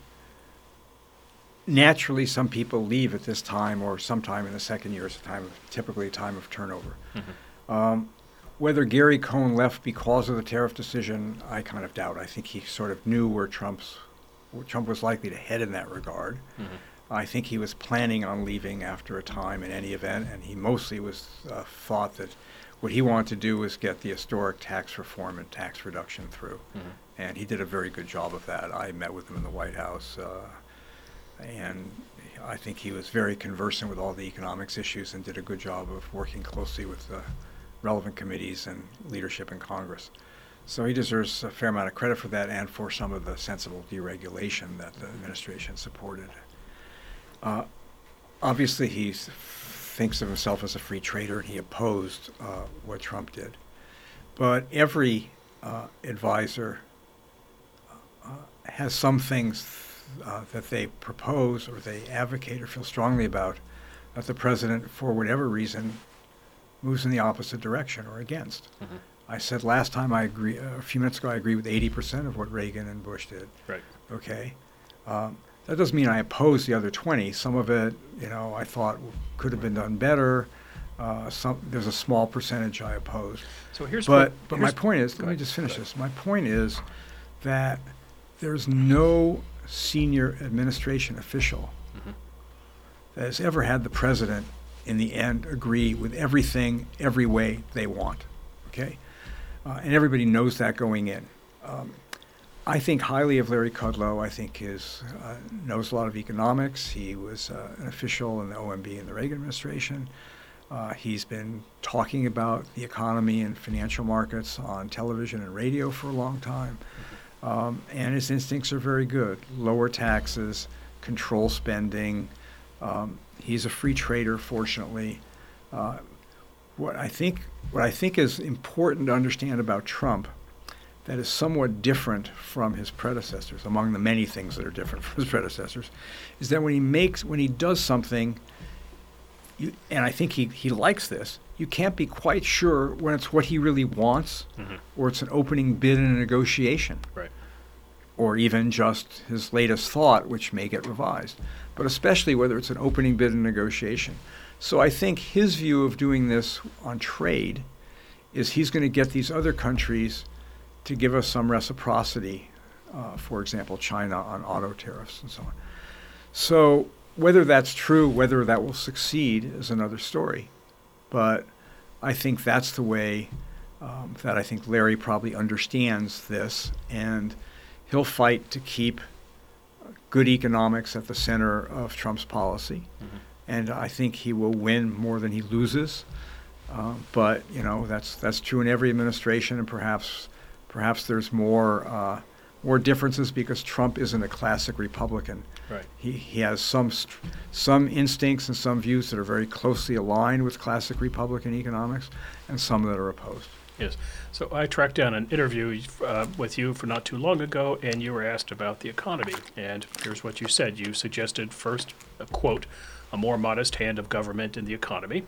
naturally, some people leave at this time, or sometime in the second year is a time, of, typically a time of turnover. Mhm. Um, whether Gary Cohn left because of the tariff decision, I kind of doubt. I think he sort of knew where Trump's where Trump was likely to head in that regard. Mhm. I think he was planning on leaving after a time in any event, and he mostly was uh, thought that what he wanted to do was get the historic tax reform and tax reduction through, Mhm. and he did a very good job of that. I met with him in the White House, uh, and I think he was very conversant with all the economics issues and did a good job of working closely with the relevant committees and leadership in Congress. So he deserves a fair amount of credit for that and for some of the sensible deregulation that the administration supported. Uh, obviously, he thinks of himself as a free trader, and he opposed uh, what Trump did. But every uh, advisor uh, has some things uh, that they propose or they advocate or feel strongly about that the president, for whatever reason, moves in the opposite direction or against. Mhm. I said last time I agree, a few minutes ago, I agree with 80% of what Reagan and Bush did. Right. Okay. Um, that doesn't mean I oppose the other 20. Some of it, you know, I thought could have been done better. Uh, some there's a small percentage I oppose. So here's But what, but my point is, let me just finish this. My point is that there's no senior administration official Mhm. that has ever had the president in the end agree with everything every way they want. Okay? Uh, and everybody knows that going in. Um, I think highly of Larry Kudlow. I think his uh, knows a lot of economics. He was uh, an official in the OMB in the Reagan administration. Uh, he's been talking about the economy and financial markets on television and radio for a long time. Um, and his instincts are very good. Lower taxes, control spending. Um, he's a free trader, fortunately. Uh, what I think what I think is important to understand about Trump that is somewhat different from his predecessors, among the many things that are different from his predecessors, is that when he makes when he does something, you, and I think he, he likes this, you can't be quite sure when it's what he really wants Mhm. or it's an opening bid in a negotiation Right. or even just his latest thought, which may get revised, but especially whether it's an opening bid in negotiation. So I think his view of doing this on trade is he's going to get these other countries to give us some reciprocity, uh, for example, China on auto tariffs and so on. So whether that's true, whether that will succeed is another story. But I think that's the way um, that I think Larry probably understands this, and he'll fight to keep good economics at the center of Trump's policy. Mhm. And I think he will win more than he loses. Uh, but you know that's that's true in every administration, and perhaps perhaps there's more uh, more differences because Trump isn't a classic Republican. Right. He he has some some instincts and some views that are very closely aligned with classic Republican economics, and some that are opposed. Yes. So I tracked down an interview uh, with you for not too long ago, and you were asked about the economy. And here's what you said. You suggested first, a quote, a more modest hand of government in the economy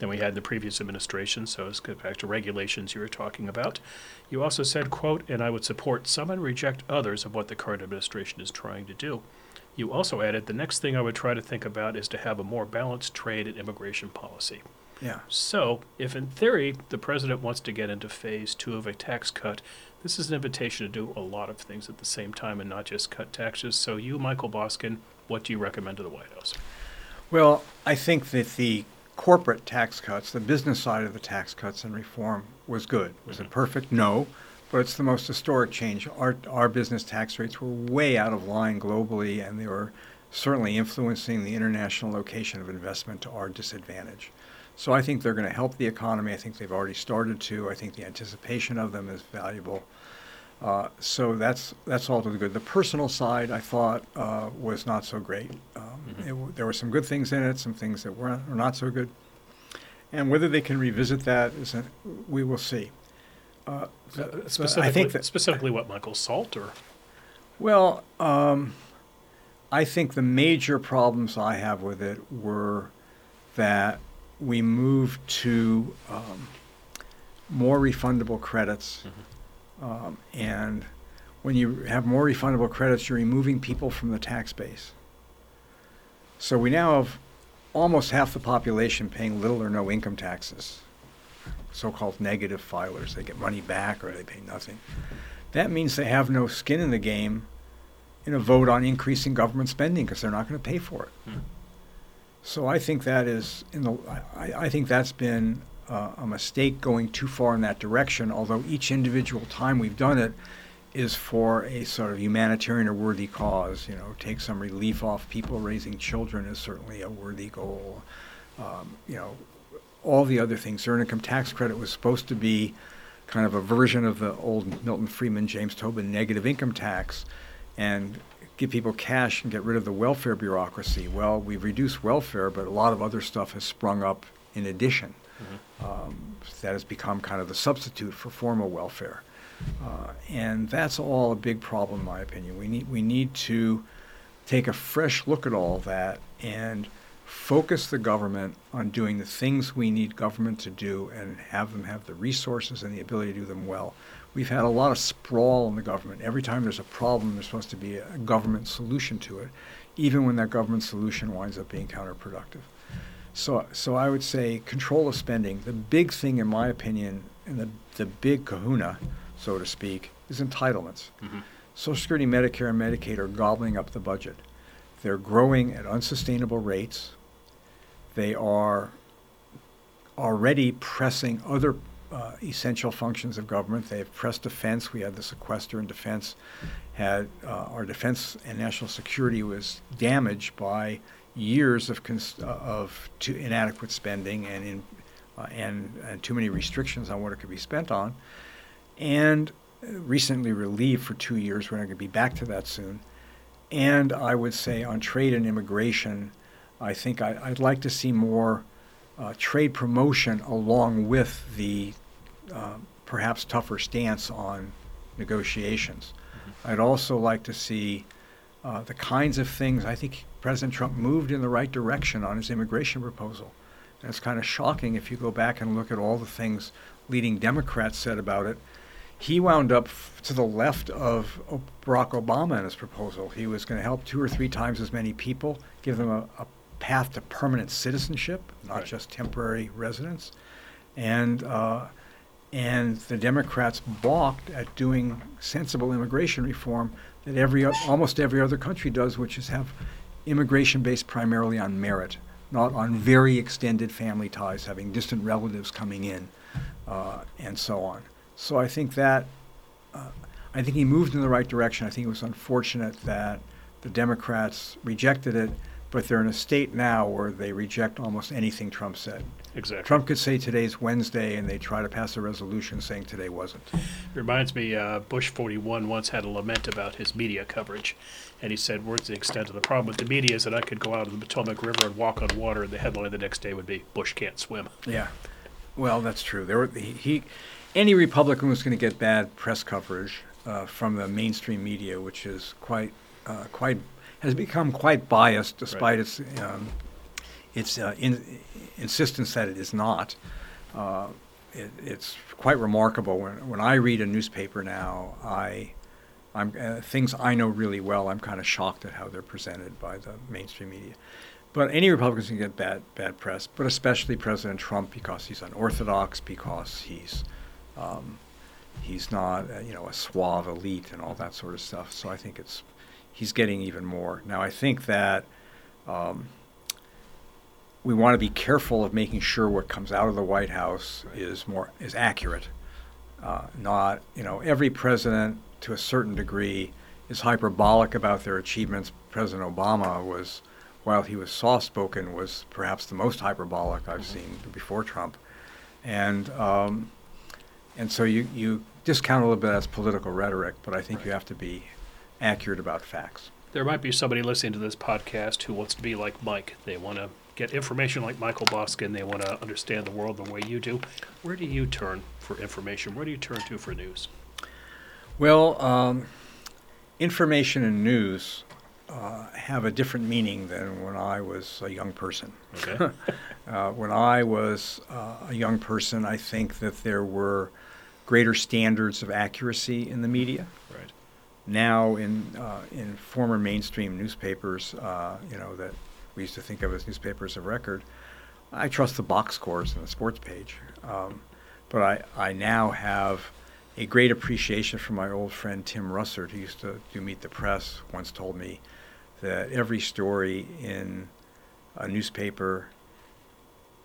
than we had in the previous administration. So let's get back to regulations you were talking about. You also said, quote, and I would support some and reject others of what the current administration is trying to do. You also added, the next thing I would try to think about is to have a more balanced trade and immigration policy. Yeah. So, if in theory the president wants to get into phase two of a tax cut, this is an invitation to do a lot of things at the same time and not just cut taxes. So, you, Michael Boskin, what do you recommend to the White House? Well, I think that the corporate tax cuts, the business side of the tax cuts and reform was good. Was it mm-hmm. perfect? No, but it's the most historic change. Our our business tax rates were way out of line globally, and they were certainly influencing the international location of investment to our disadvantage. So I think they're going to help the economy. I think they've already started to. I think the anticipation of them is valuable. Uh, so that's that's all to the good. The personal side, I thought, uh, was not so great. Um, Mhm. it there were some good things in it, some things that were, were not so good. And whether they can revisit that, is we will see. Uh, Specifically, I think that specifically what, Michael? Salt or? well, um, I think the major problems I have with it were that we moved to um, more refundable credits. Um, and when you have more refundable credits, you're removing people from the tax base. So we now have almost half the population paying little or no income taxes, so called negative filers. They get money back or they pay nothing. That means they have no skin in the game in a vote on increasing government spending because they're not going to pay for it. Hmm. So I think that is in the. I, I think that's been uh, a mistake going too far in that direction. Although each individual time we've done it is for a sort of humanitarian or worthy cause. You know, take some relief off people raising children is certainly a worthy goal. Um, you know, all the other things. Earned income tax credit was supposed to be kind of a version of the old Milton Friedman, James Tobin negative income tax, and give people cash and get rid of the welfare bureaucracy. Well, we've reduced welfare, but a lot of other stuff has sprung up in addition. Um, that has become kind of the substitute for formal welfare. Uh, and that's all a big problem, in my opinion. We need, we need to take a fresh look at all that and focus the government on doing the things we need government to do and have them have the resources and the ability to do them well. We've had a lot of sprawl in the government. Every time there's a problem, there's supposed to be a government solution to it, even when that government solution winds up being counterproductive. So, so I would say control of spending. The big thing, in my opinion, and the, the big kahuna, so to speak, is entitlements. Mhm. Social Security, Medicare, and Medicaid are gobbling up the budget. They're growing at unsustainable rates. They are already pressing other uh, essential functions of government. They've pressed defense. We had the sequester in defense. Had uh, our defense and national security was damaged by years of cons- uh, of inadequate spending and in uh, and and too many restrictions on what it could be spent on. And recently relieved for two years. We're not going to be back to that soon. And I would say on trade and immigration, I think I, I'd like to see more uh, trade promotion along with the uh, perhaps tougher stance on negotiations. I'd also like to see uh, the kinds of things I think President Trump moved in the right direction on his immigration proposal. And it's kind of shocking if you go back and look at all the things leading Democrats said about it. He wound up f- to the left of O- Barack Obama in his proposal. He was going to help two or three times as many people, give them a, a path to permanent citizenship, not Right. just temporary residence. And uh, and the Democrats balked at doing sensible immigration reform that every almost every other country does, which is have immigration based primarily on merit, not on very extended family ties, having distant relatives coming in, uh, and so on. So I think that uh, I think he moved in the right direction. I think it was unfortunate that the Democrats rejected it, but they're in a state now where they reject almost anything Trump said. Exactly. Trump could say today's Wednesday, and they try to pass a resolution saying today wasn't. It reminds me, uh, Bush 41 once had a lament about his media coverage. And he said, Where's the extent of the problem with the media is that I could go out to the Potomac River and walk on water, and the headline the next day would be, Bush can't swim. Yeah, well, that's true. There were he, he any Republican was going to get bad press coverage uh, from the mainstream media, which is quite uh, quite has become quite biased, despite Right. its um, its uh, in, insistence that it is not. Uh, it, it's quite remarkable when when I read a newspaper now. I I'm uh, things I know really well. I'm kind of shocked at how they're presented by the mainstream media. But any Republicans can get bad bad press, but especially President Trump because he's unorthodox, because he's um, he's not uh, you know a suave elite and all that sort of stuff. So I think it's he's getting even more now. I think that um, we want to be careful of making sure what comes out of the White House is more is accurate. Uh, not you know every president to a certain degree is hyperbolic about their achievements. President Obama was, while he was soft-spoken, was perhaps the most hyperbolic I've seen before Trump, and um, and so you you discount a little bit as political rhetoric, but I think you have to be accurate about facts. There might be somebody listening to this podcast who wants to be like Mike. They want to get information like Michael Boskin. They want to understand the world the way you do. Where do you turn for information? Where do you turn to for news? Well, um, information and news uh, have a different meaning than when I was a young person. Okay. Uh, when I was uh, a young person, I think that there were greater standards of accuracy in the media. Now, in uh, in former mainstream newspapers, uh, you know that we used to think of as newspapers of record, I trust the box scores and the sports page. Um, but I, I now have a great appreciation for my old friend Tim Russert, who used to do Meet the Press, once told me that every story in a newspaper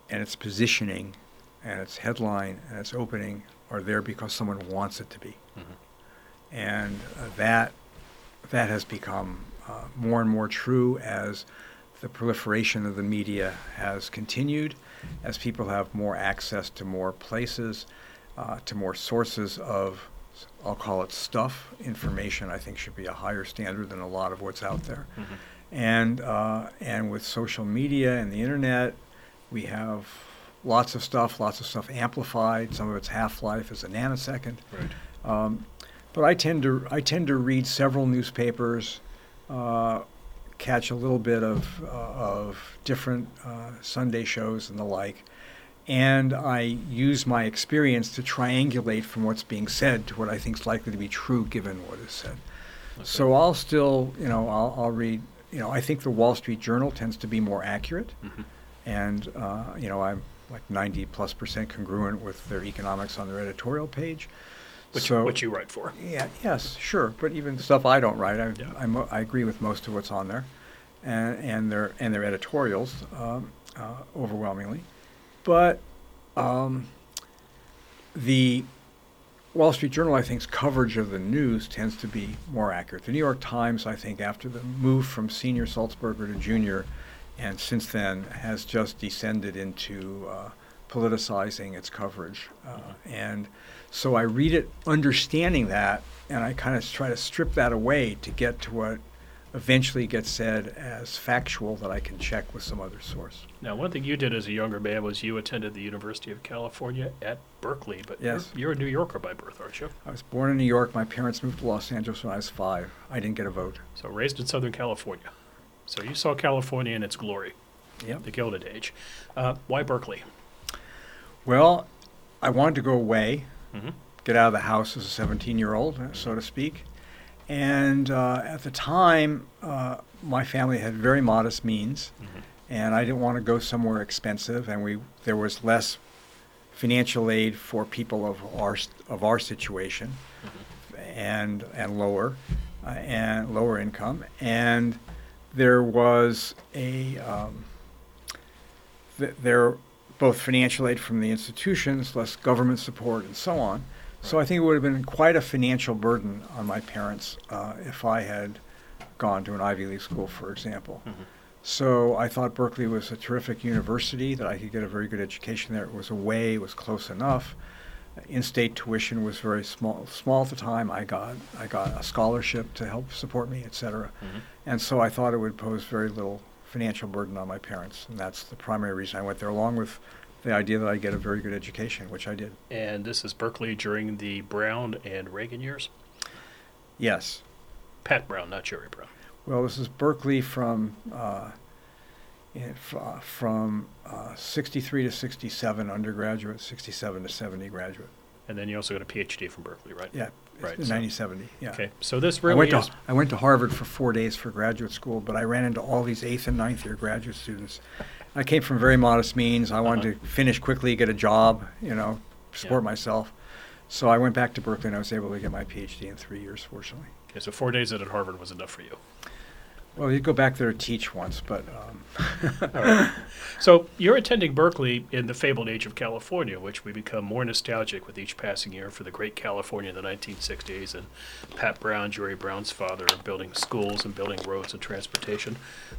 and its positioning and its headline and its opening are there because someone wants it to be. And uh, that, that has become uh, more and more true as the proliferation of the media has continued, as people have more access to more places, uh, to more sources of, I'll call it stuff, information, I think should be a higher standard than a lot of what's out there. And, uh, and with social media and the internet, we have lots of stuff, lots of stuff amplified. Some of its half-life is a nanosecond. Right. Um, but I tend to I tend to read several newspapers, uh, catch a little bit of uh, of different uh, Sunday shows and the like, and I use my experience to triangulate from what's being said to what I think is likely to be true given what is said. So I'll still you know I'll, I'll read you know I think the Wall Street Journal tends to be more accurate, Mhm. and uh, you know I'm like 90 plus percent congruent with their economics on their editorial page. Which, So- which you write for. yeah, yes, sure. But even stuff I don't write, I, Yeah. I, I agree with most of what's on there, and, and their and their editorials um, uh, overwhelmingly. But um, the Wall Street Journal, I think's coverage of the news tends to be more accurate. The New York Times, I think, after the move from senior Sulzberger to junior, and since then has just descended into uh, politicizing its coverage. Uh, and so I read it understanding that, and I kind of try to strip that away to get to what eventually gets said as factual that I can check with some other source. Now, one thing you did as a younger man was you attended the University of California at Berkeley, but you're- you're, a New Yorker by birth, aren't you? I was born in New York. My parents moved to Los Angeles when I was five. I didn't get a vote. So raised in Southern California. So you saw California in its glory, Yep. the Gilded Age. Uh, why Berkeley? Well, I wanted to go away, Mhm. get out of the house as a 17 year old, so to speak. And uh, at the time, uh, my family had very modest means, Mhm. and I didn't want to go somewhere expensive, and we there was less financial aid for people of our of our situation, and and lower, uh, and lower income, and there was a um, th- there both financial aid from the institutions, less government support, and so on. So I think it would have been quite a financial burden on my parents uh, if I had gone to an Ivy League school, for example. Mhm. So I thought Berkeley was a terrific university, that I could get a very good education there. It was away, it was close enough. In-state tuition was very small, small at the time. I got, I got a scholarship to help support me, et cetera. Mhm. And so I thought it would pose very little financial burden on my parents. And that's the primary reason I went there, along with the idea that I'd get a very good education, which I did. And this is Berkeley during the Brown and Reagan years? Yes. Pat Brown, not Jerry Brown. Well, this is Berkeley from uh, uh, from uh, 63 to 67 undergraduate, 67 to 70 graduate. And then you also got a PhD from Berkeley, right? Yeah, Right, so- 90 70. Yeah. Okay, so this I really went, is. to, I went to Harvard for four days for graduate school, but I ran into all these eighth and ninth year graduate students. I came from very modest means. I wanted Uh-huh. to finish quickly, get a job, you know, support Yeah. myself. So I went back to Berkeley and I was able to get my PhD in three years, fortunately. Okay, so four days at Harvard was enough for you. Well, you go back there to teach once, but um. So you're attending Berkeley in the fabled age of California, which we become more nostalgic with each passing year for the great California in the 1960s and Pat Brown, Jerry Brown's father, building schools and building roads and transportation.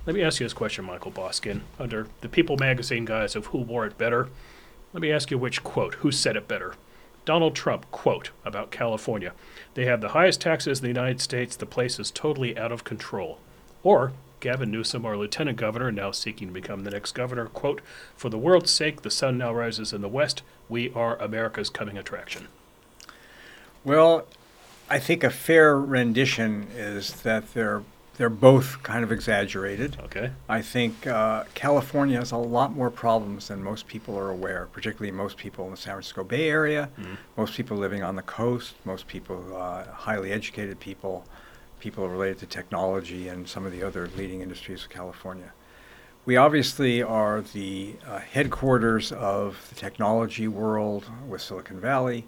Let me ask you this question, Michael Boskin. Under the People magazine guise of who wore it better, let me ask you which quote, who said it better? Donald Trump, quote, about California. They have the highest taxes in the United States. The place is totally out of control. Or Gavin Newsom, our lieutenant governor, now seeking to become the next governor, quote, For the world's sake, the sun now rises in the west. We are America's coming attraction. Well, I think a fair rendition is that they're they're both kind of exaggerated. Okay? I think uh, California has a lot more problems than most people are aware, particularly most people in the San Francisco Bay Area, Mhm. most people living on the coast, most people, uh, highly educated people, people related to technology and some of the other leading industries of California. We obviously are the uh, headquarters of the technology world with Silicon Valley.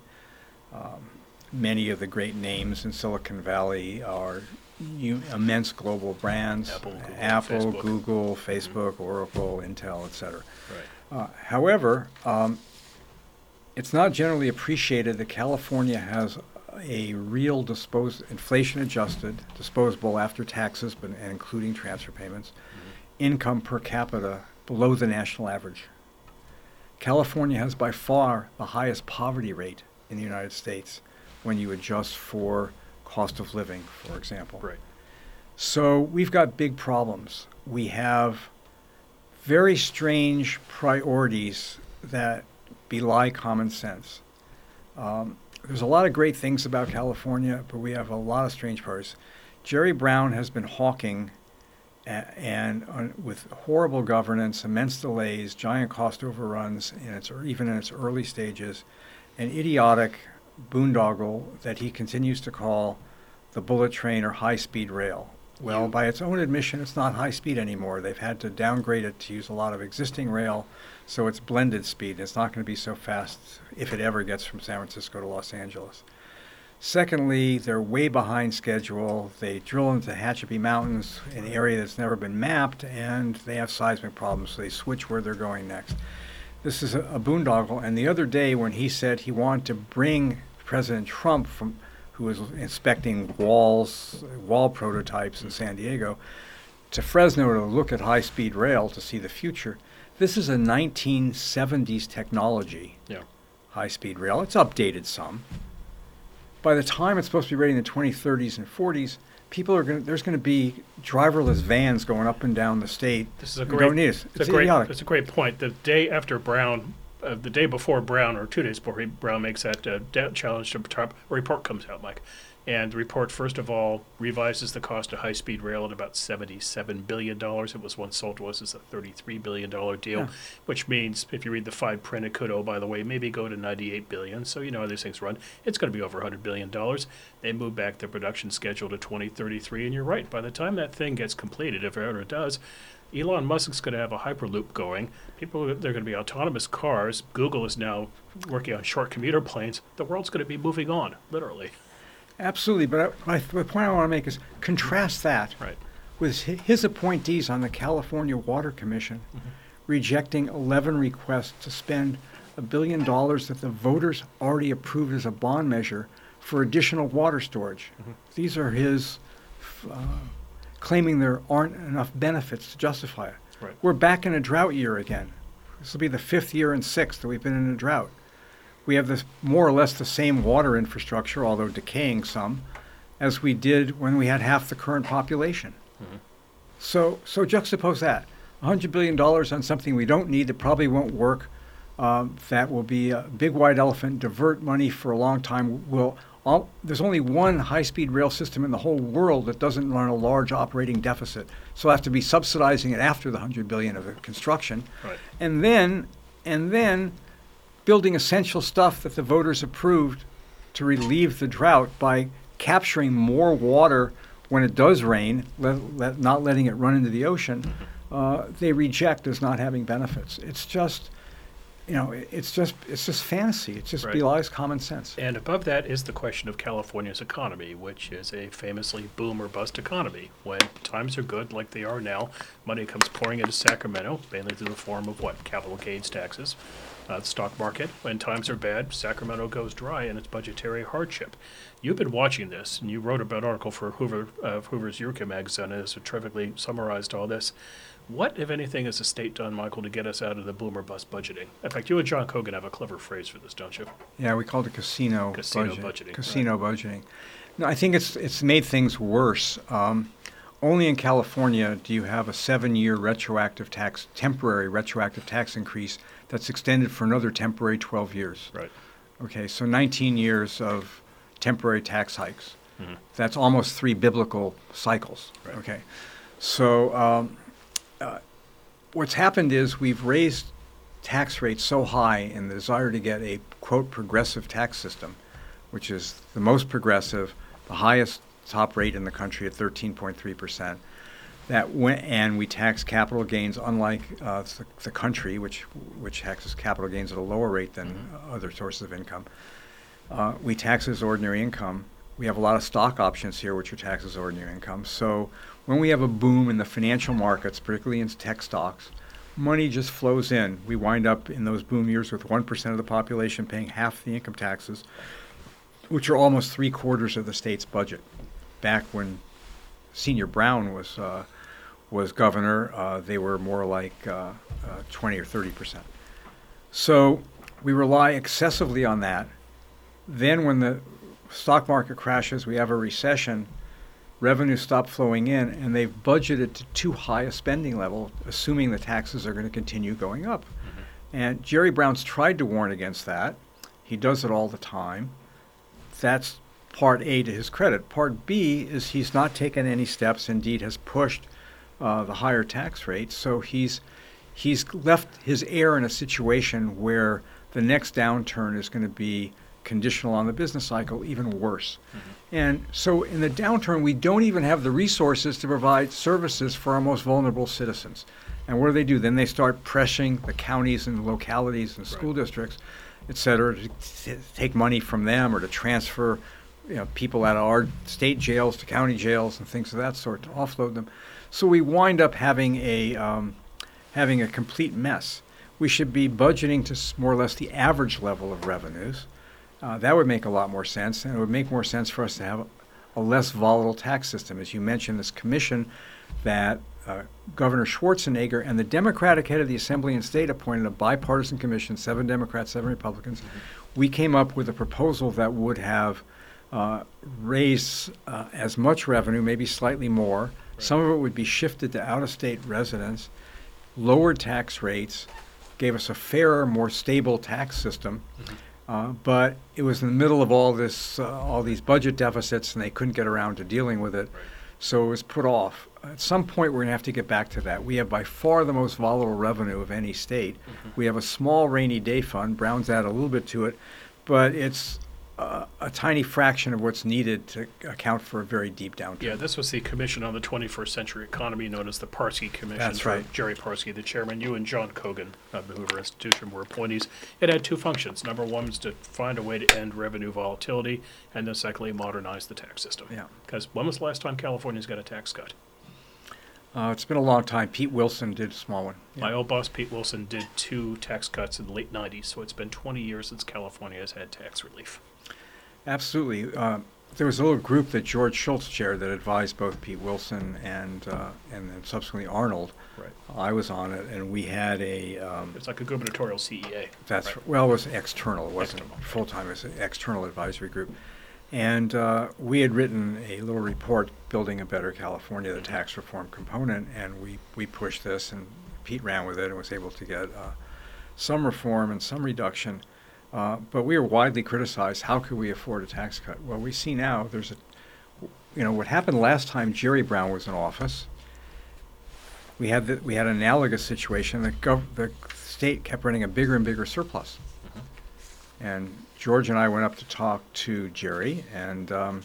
Um, many of the great names in Silicon Valley are u- immense global brands Apple, Google, Apple, Facebook. Google, Facebook, Oracle, Intel, et cetera. Right. Uh, however, um, it's not generally appreciated that California has a real dispose, inflation-adjusted, disposable after taxes, but and including transfer payments, income per capita below the national average. California has by far the highest poverty rate in the United States when you adjust for cost of living, for example. Right. So we've got big problems. We have very strange priorities that belie common sense. Um, there's a lot of great things about California, but we have a lot of strange parts. Jerry Brown has been hawking, and on, with horrible governance, immense delays, giant cost overruns, in its, even in its early stages, an idiotic boondoggle that he continues to call the bullet train or high speed rail. Well, by its own admission, it's not high speed anymore. They've had to downgrade it to use a lot of existing rail, so it's blended speed. It's not going to be so fast if it ever gets from San Francisco to Los Angeles. Secondly, they're way behind schedule. They drill into Tehachapi Mountains, an area that's never been mapped, and they have seismic problems, so they switch where they're going next. This is a, a boondoggle. And the other day, when he said he wanted to bring President Trump from, who was inspecting walls, wall prototypes in San Diego, to Fresno to look at high-speed rail to see the future. This is a 1970s technology Yeah. high-speed rail. It's updated some. By the time it's supposed to be ready in the 2030s and 40s, people are going. to There's going to be driverless vans going up and down the state. This is a great. don't need it. It's, It's a great. idiotic. It's a great point. The day after Brown, uh, the day before Brown, or two days before Brown makes that uh, da- challenge to a report comes out, Mike, and the report first of all revises the cost of high-speed rail at about seventy-seven billion dollars. It was once sold to us as a thirty-three billion dollar deal, Yeah. which means if you read the fine print, it could, oh by the way, maybe go to ninety-eight billion. So you know how these things run. It's going to be over hundred billion dollars. They move back their production schedule to twenty thirty-three, and you're right. By the time that thing gets completed, if it ever does, Elon Musk's going to have a hyperloop going. People, they're going to be autonomous cars. Google is now working on short commuter planes. The world's going to be moving on, literally. Absolutely, but I, my, the point I want to make is contrast that Right. with his appointees on the California Water Commission rejecting 11 requests to spend a billion dollars that the voters already approved as a bond measure for additional water storage. These are his uh, claiming there aren't enough benefits to justify it. Right. We're back in a drought year again. This will be the fifth year and sixth that we've been in a drought. We have this more or less the same water infrastructure, although decaying some, as we did when we had half the current population. Mhm. So, so juxtapose that. $100 billion on something we don't need that probably won't work, um, that will be a big white elephant, divert money for a long time. Will all, there's only one high-speed rail system in the whole world that doesn't run a large operating deficit. So I have to be subsidizing it after the 100 billion of construction. Right. And then, and then building essential stuff that the voters approved to relieve the drought by capturing more water when it does rain, let, let, not letting it run into the ocean, uh, they reject as not having benefits. It's just, you know, it's just, it's just fantasy. It just Right. belies common sense. And above that is the question of California's economy, which is a famously boom or bust economy. When times are good, like they are now, money comes pouring into Sacramento, mainly through the form of what? Capital gains taxes, uh, the stock market. When times are bad, Sacramento goes dry and it's budgetary hardship. You've been watching this, and you wrote about an article for Hoover, uh, Hoover's Eureka magazine, and has terrifically summarized all this. What, if anything, has the state done, Michael, to get us out of the boom or bust budgeting? In fact, you and John Cogan have a clever phrase for this, don't you? Yeah, we called it casino, Casino budget- budgeting, Casino budgeting. No, I think it's it's made things worse. Um, only in California do you have a seven-year retroactive tax, temporary retroactive tax increase that's extended for another temporary 12 years. Right. Okay, so 19 years of temporary tax hikes. Mhm. That's almost three biblical cycles. Right. Okay, so um, uh, what's happened is we've raised tax rates so high in the desire to get a quote progressive tax system, which is the most progressive, the highest top rate in the country at 13.3 percent. That when, and we tax capital gains, unlike uh, the, the country, which which taxes capital gains at a lower rate than other sources of income. Uh, we tax as ordinary income. We have a lot of stock options here, which are taxed as ordinary income. So when we have a boom in the financial markets, particularly in tech stocks, money just flows in. We wind up in those boom years with 1% of the population paying half the income taxes, which are almost three quarters of the state's budget. Back when Senior Brown was, uh, was governor, uh, they were more like uh, uh, 20 or 30 percent. So we rely excessively on that. Then, when the stock market crashes, we have a recession, revenues stopped flowing in, and they've budgeted to too high a spending level, assuming the taxes are going to continue going up. And Jerry Brown's tried to warn against that. He does it all the time. That's part A to his credit. Part B is he's not taken any steps, indeed, has pushed uh, the higher tax rates. So he's he's left his heir in a situation where the next downturn is going to be conditional on the business cycle, even worse. And so in the downturn, we don't even have the resources to provide services for our most vulnerable citizens. And what do they do? Then they start pressing the counties and localities and school districts, et cetera, to t- take money from them or to transfer you know, people out of our state jails to county jails and things of that sort to offload them. So we wind up having a um, having a complete mess. We should be budgeting to more or less the average level of revenues. Uh, that would make a lot more sense, and it would make more sense for us to have a less volatile tax system. As you mentioned, this commission that uh, Governor Schwarzenegger and the Democratic head of the Assembly and State appointed a bipartisan commission, seven Democrats, seven Republicans. We came up with a proposal that would have uh, raised uh, as much revenue, maybe slightly more. Some of it would be shifted to out-of-state residents, lowered tax rates, gave us a fairer, more stable tax system. Uh, but it was in the middle of all this, uh, all these budget deficits, and they couldn't get around to dealing with it. So it was put off. At some point, we're going to have to get back to that. We have by far the most volatile revenue of any state. We have a small rainy day fund. Brown's add a little bit to it, but it's uh, a tiny fraction of what's needed to account for a very deep downturn. Yeah, this was the Commission on the 21st Century Economy, known as the Parsky Commission. That's right. Jerry Parsky, the chairman. You and John Cogan of the Hoover Institution were appointees. It had two functions. Number one was to find a way to end revenue volatility, and then secondly, modernize the tax system. Yeah. Because when was the last time California's got a tax cut? Uh, it's been a long time. Pete Wilson did a small one. My old boss, Pete Wilson, did two tax cuts in the late 90s, so it's been 20 years since California has had tax relief. Absolutely. Uh, there was a little group that George Shultz chaired that advised both Pete Wilson and uh, and then subsequently Arnold. Right. I was on it, and we had a. Um, It's like a gubernatorial CEA. that's right. well, it was external. It wasn't External, full time. It was an external advisory group, and uh, we had written a little report building a better California, the tax reform component, and we we pushed this, and Pete ran with it and was able to get uh, some reform and some reduction. Uh, but we were widely criticized. How could we afford a tax cut? Well, we see now there's a, you know, what happened last time Jerry Brown was in office. We had the, we had an analogous situation. The gov, the state kept running a bigger and bigger surplus, and George and I went up to talk to Jerry, and um,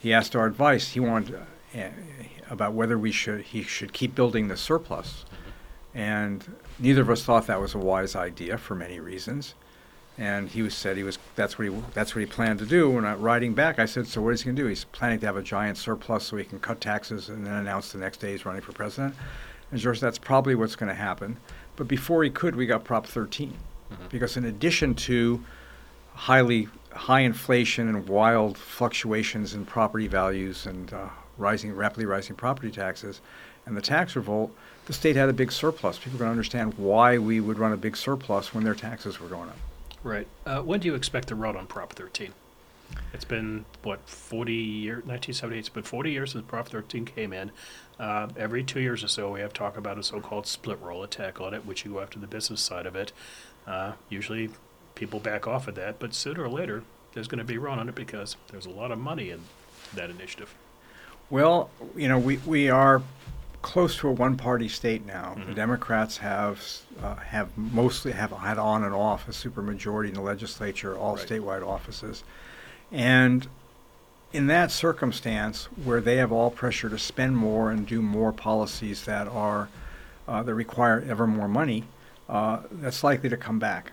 he asked our advice. He wanted uh, eh, about whether we should he should keep building the surplus, and neither of us thought that was a wise idea for many reasons. And he was said he was that's what he that's what he planned to do. When I riding back, I said, "So what is he going to do? He's planning to have a giant surplus so he can cut taxes and then announce the next day he's running for president." And George, that's probably what's going to happen. But before he could, we got Prop 13, because in addition to highly high inflation and wild fluctuations in property values and uh, rising rapidly rising property taxes, and the tax revolt, the state had a big surplus. People can understand why we would run a big surplus when their taxes were going up. Right. Uh, when do you expect to run on Prop 13? It's been, what, 40 years, 1978, it's been 40 years since Prop 13 came in. Uh, every two years or so, we have talk about a so called split roll attack on it, which you go after the business side of it. Uh, usually people back off of that, but sooner or later, there's going to be a run on it because there's a lot of money in that initiative. Well, you know, we, we are close to a one-party state now. The Mhm. Democrats have uh, have mostly have had on and off a supermajority in the legislature, all Right. statewide offices, and in that circumstance, where they have all pressure to spend more and do more policies that are uh, that require ever more money, uh, that's likely to come back.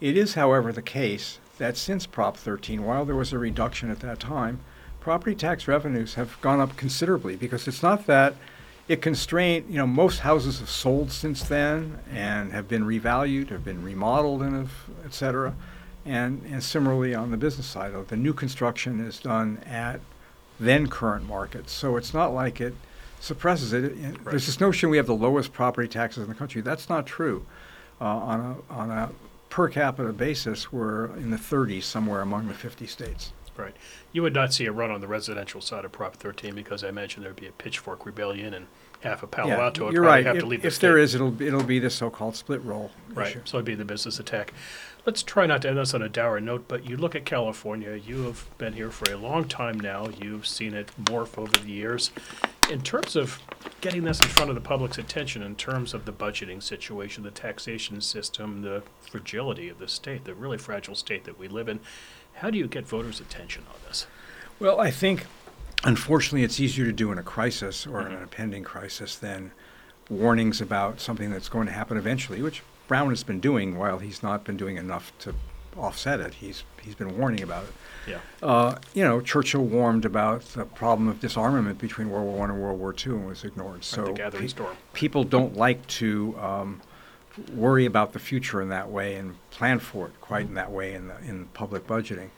It is, however, the case that since Prop 13, while there was a reduction at that time, property tax revenues have gone up considerably because it's not that it constrained, you know, most houses have sold since then and have been revalued, have been remodeled and have, et cetera. And, and similarly on the business side, of the new construction is done at then current markets. So it's not like it suppresses it. It- Right. There's this notion we have the lowest property taxes in the country. That's not true. Uh, on a, on a per capita basis, we're in the 30s somewhere among the 50 states. Right. You would not see a run on the residential side of Prop 13 because I mentioned there'd be a pitchfork rebellion and half of Palo Yeah, Alto would you're probably right. have if, to leave the if state. there is, it'll be- it'll be the so-called split roll Right, issue. so it'd be the business attack. Let's try not to end this on a dour note, but you look at California, you have been here for a long time now, you've seen it morph over the years. In terms of getting this in front of the public's attention, in terms of the budgeting situation, the taxation system, the fragility of the state, the really fragile state that we live in, how do you get voters' attention on this? Well, I think, unfortunately, it's easier to do in a crisis or in Mhm. an impending crisis than warnings about something that's going to happen eventually, which Brown has been doing while he's not been doing enough to offset it. He's he's been warning about it. Yeah. Uh, you know, Churchill warned about the problem of disarmament between World War One and World War Two and was ignored. So pe- storm. people don't like to um, worry about the future in that way and plan for it quite in that way in the, in public budgeting.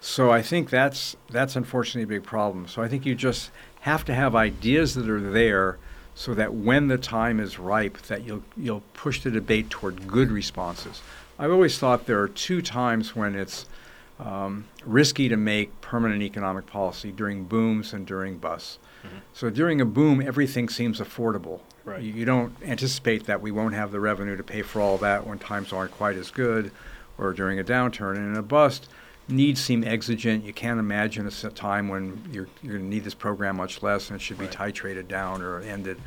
So I think that's that's unfortunately a big problem. So I think you just have to have ideas that are there so that when the time is ripe that you'll you'll push the debate toward good responses. I've always thought there are two times when it's um, risky to make permanent economic policy during booms and during busts. Mhm. So during a boom, everything seems affordable. Right. You, you don't anticipate that we won't have the revenue to pay for all that when times aren't quite as good, or during a downturn. And in a bust, needs seem exigent. You can't imagine a time when you're you're going to need this program much less, and it should be Right. titrated down or ended.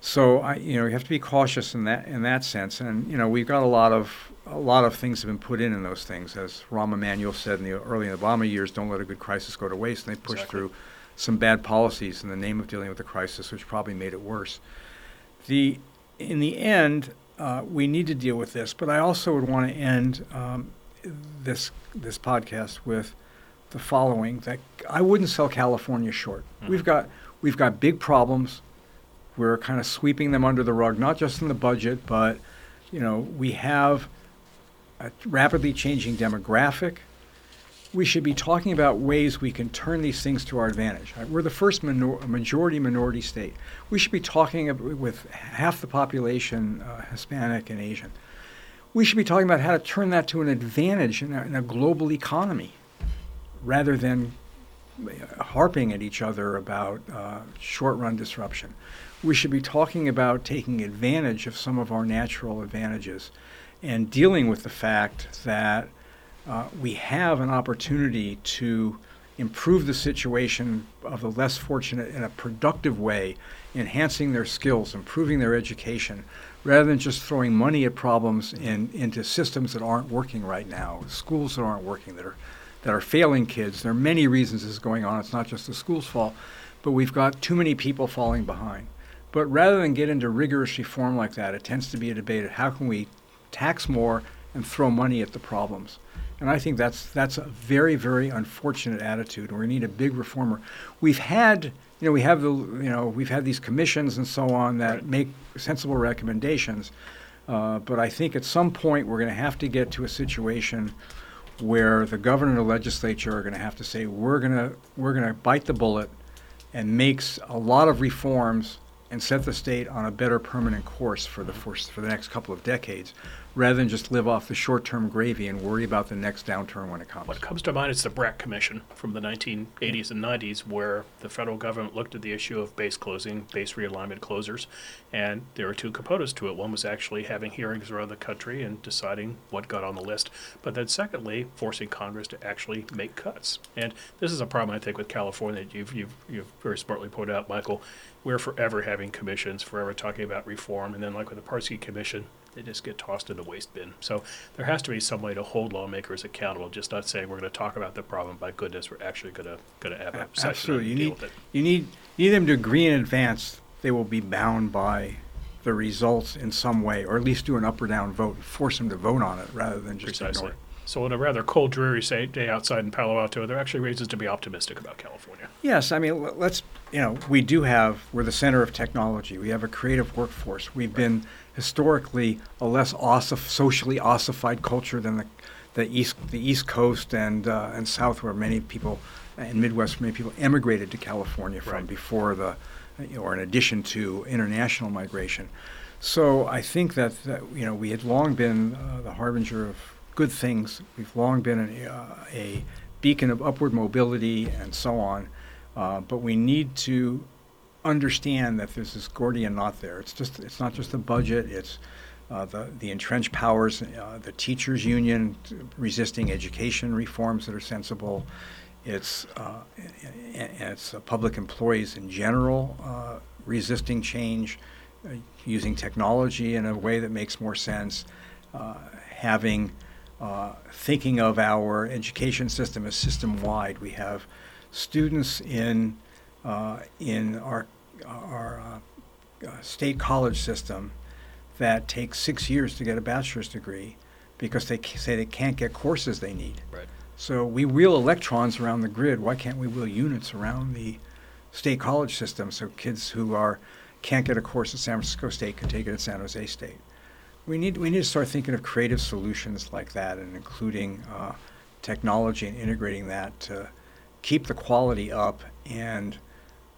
So I, you know, you have to be cautious in that in that sense. And you know, we've got a lot of a lot of things have been put in in those things, as Rahm Emanuel said in the early Obama years. Don't let a good crisis go to waste. And they pushed Exactly. through some bad policies in the name of dealing with the crisis, which probably made it worse. The in the end, uh, we need to deal with this. But I also would want to end um, this this podcast with the following: that I wouldn't sell California short. Mhm. We've got we've got big problems. We're kind of sweeping them under the rug, not just in the budget, but you know we have a rapidly changing demographic. we should be talking about ways we can turn these things to our advantage. Right? We're the first minor- majority minority state. We should be talking with half the population uh, Hispanic and Asian. We should be talking about how to turn that to an advantage in a, in a global economy rather than uh, harping at each other about uh, short run disruption. We should be talking about taking advantage of some of our natural advantages and dealing with the fact that uh, we have an opportunity to improve the situation of the less fortunate in a productive way, enhancing their skills, improving their education, rather than just throwing money at problems in, into systems that aren't working right now, schools that aren't working, that are, that are failing kids. There are many reasons this is going on. It's not just the school's fault, but we've got too many people falling behind. But rather than get into rigorous reform like that, it tends to be a debate of how can we tax more and throw money at the problems. And I think that's that's a very very unfortunate attitude. We need a big reformer. We've had you know we have the you know we've had these commissions and so on that Right. make sensible recommendations. Uh, but I think at some point we're going to have to get to a situation where the governor and the legislature are going to have to say we're going to we're going to bite the bullet and makes a lot of reforms and set the state on a better permanent course for the for the next couple of decades, rather than just live off the short-term gravy and worry about the next downturn when it comes. What comes to mind is the BRAC Commission from the 1980s and 90s, where the federal government looked at the issue of base closing, base realignment closures, and there were two components to it. One was actually having hearings around the country and deciding what got on the list, but then secondly, forcing Congress to actually make cuts. And this is a problem I think with California. that You've you've you've very smartly pointed out, Michael. We're forever having commissions, forever talking about reform, and then like with the Parsky Commission, they just get tossed in the waste bin. So there has to be some way to hold lawmakers accountable, just not saying we're going to talk about the problem. By goodness, we're actually going to going to have a session Absolutely. You need, with it. you need, you need them to agree in advance they will be bound by the results in some way, or at least do an up or down vote, force them to vote on it rather than just Precisely. ignore it. So on a rather cold, dreary say, day outside in Palo Alto, there are actually reasons to be optimistic about California. Yes, I mean, let's, you know, we do have, we're the center of technology. We have a creative workforce. We've been historically a less ossif- socially ossified culture than the, the East, the East Coast and, uh, and South, where many people, and Midwest, many people emigrated to California from Right. before the, you know, or in addition to international migration. So I think that, that you know, we had long been uh, the harbinger of good things. We've long been an, uh, a beacon of upward mobility and so on. Uh, but we need to understand that there's this Gordian knot there. It's just it's not just the budget. It's uh, the the entrenched powers, uh, the teachers union resisting education reforms that are sensible. It's uh, it's uh, public employees in general uh, resisting change, uh, using technology in a way that makes more sense, having thinking of our education system as system wide. We have students in in our our uh, uh, state college system that takes six years to get a bachelor's degree because they say they can't get courses they need. Right. So we wheel electrons around the grid. Why can't we wheel units around the state college system so kids who are can't get a course at San Francisco State can take it at San Jose State? We need we need to start thinking of creative solutions like that, and including uh, technology and integrating that to keep the quality up and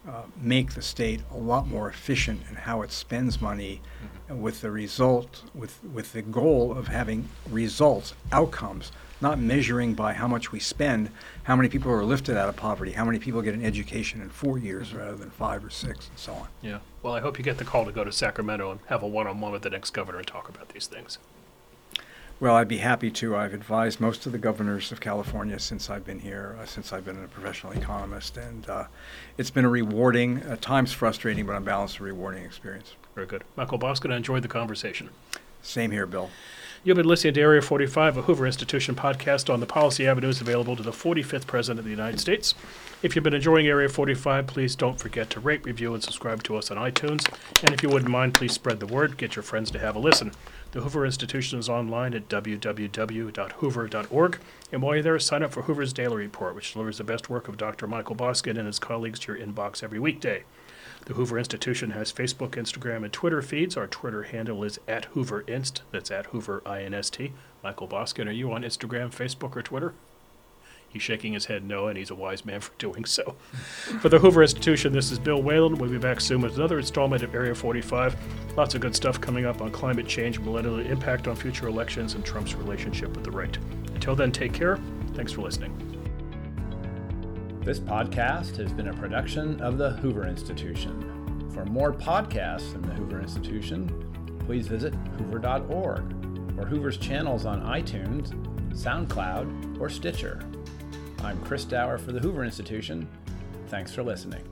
uh, make the state a lot more efficient in how it spends money, Mm-hmm. with the result with with the goal of having results, outcomes, not measuring by how much we spend, how many people are lifted out of poverty, how many people get an education in four years rather than five or six, and so on. Yeah. Well, I hope you get the call to go to Sacramento and have a one-on-one with the next governor and talk about these things. Well, I'd be happy to. I've advised most of the governors of California since I've been here, uh, since I've been a professional economist, and uh, it's been a rewarding, at times frustrating, but on balance, a rewarding experience. Very good. Michael Boskin, I enjoyed the conversation. Same here, Bill. You've been listening to Area 45, a Hoover Institution podcast on the policy avenues available to the 45th President of the United States. If you've been enjoying Area 45, please don't forget to rate, review, and subscribe to us on iTunes. And if you wouldn't mind, please spread the word. Get your friends to have a listen. The Hoover Institution is online at www.hoover.org. And while you're there, sign up for Hoover's Daily Report, which delivers the best work of Dr. Michael Boskin and his colleagues to your inbox every weekday. The Hoover Institution has Facebook, Instagram, and Twitter feeds. Our Twitter handle is at Hoover Inst. That's at Hoover INST. Michael Boskin, are you on Instagram, Facebook, or Twitter? He's shaking his head no, and he's a wise man for doing so. for the Hoover Institution, this is Bill Whalen. We'll be back soon with another installment of Area 45. Lots of good stuff coming up on climate change, millennial impact on future elections, and Trump's relationship with the right. Until then, take care. Thanks for listening. This podcast has been a production of the Hoover Institution. For more podcasts from the Hoover Institution, please visit hoover.org or Hoover's channels on iTunes, SoundCloud, or Stitcher. I'm Chris Dower for the Hoover Institution. Thanks for listening.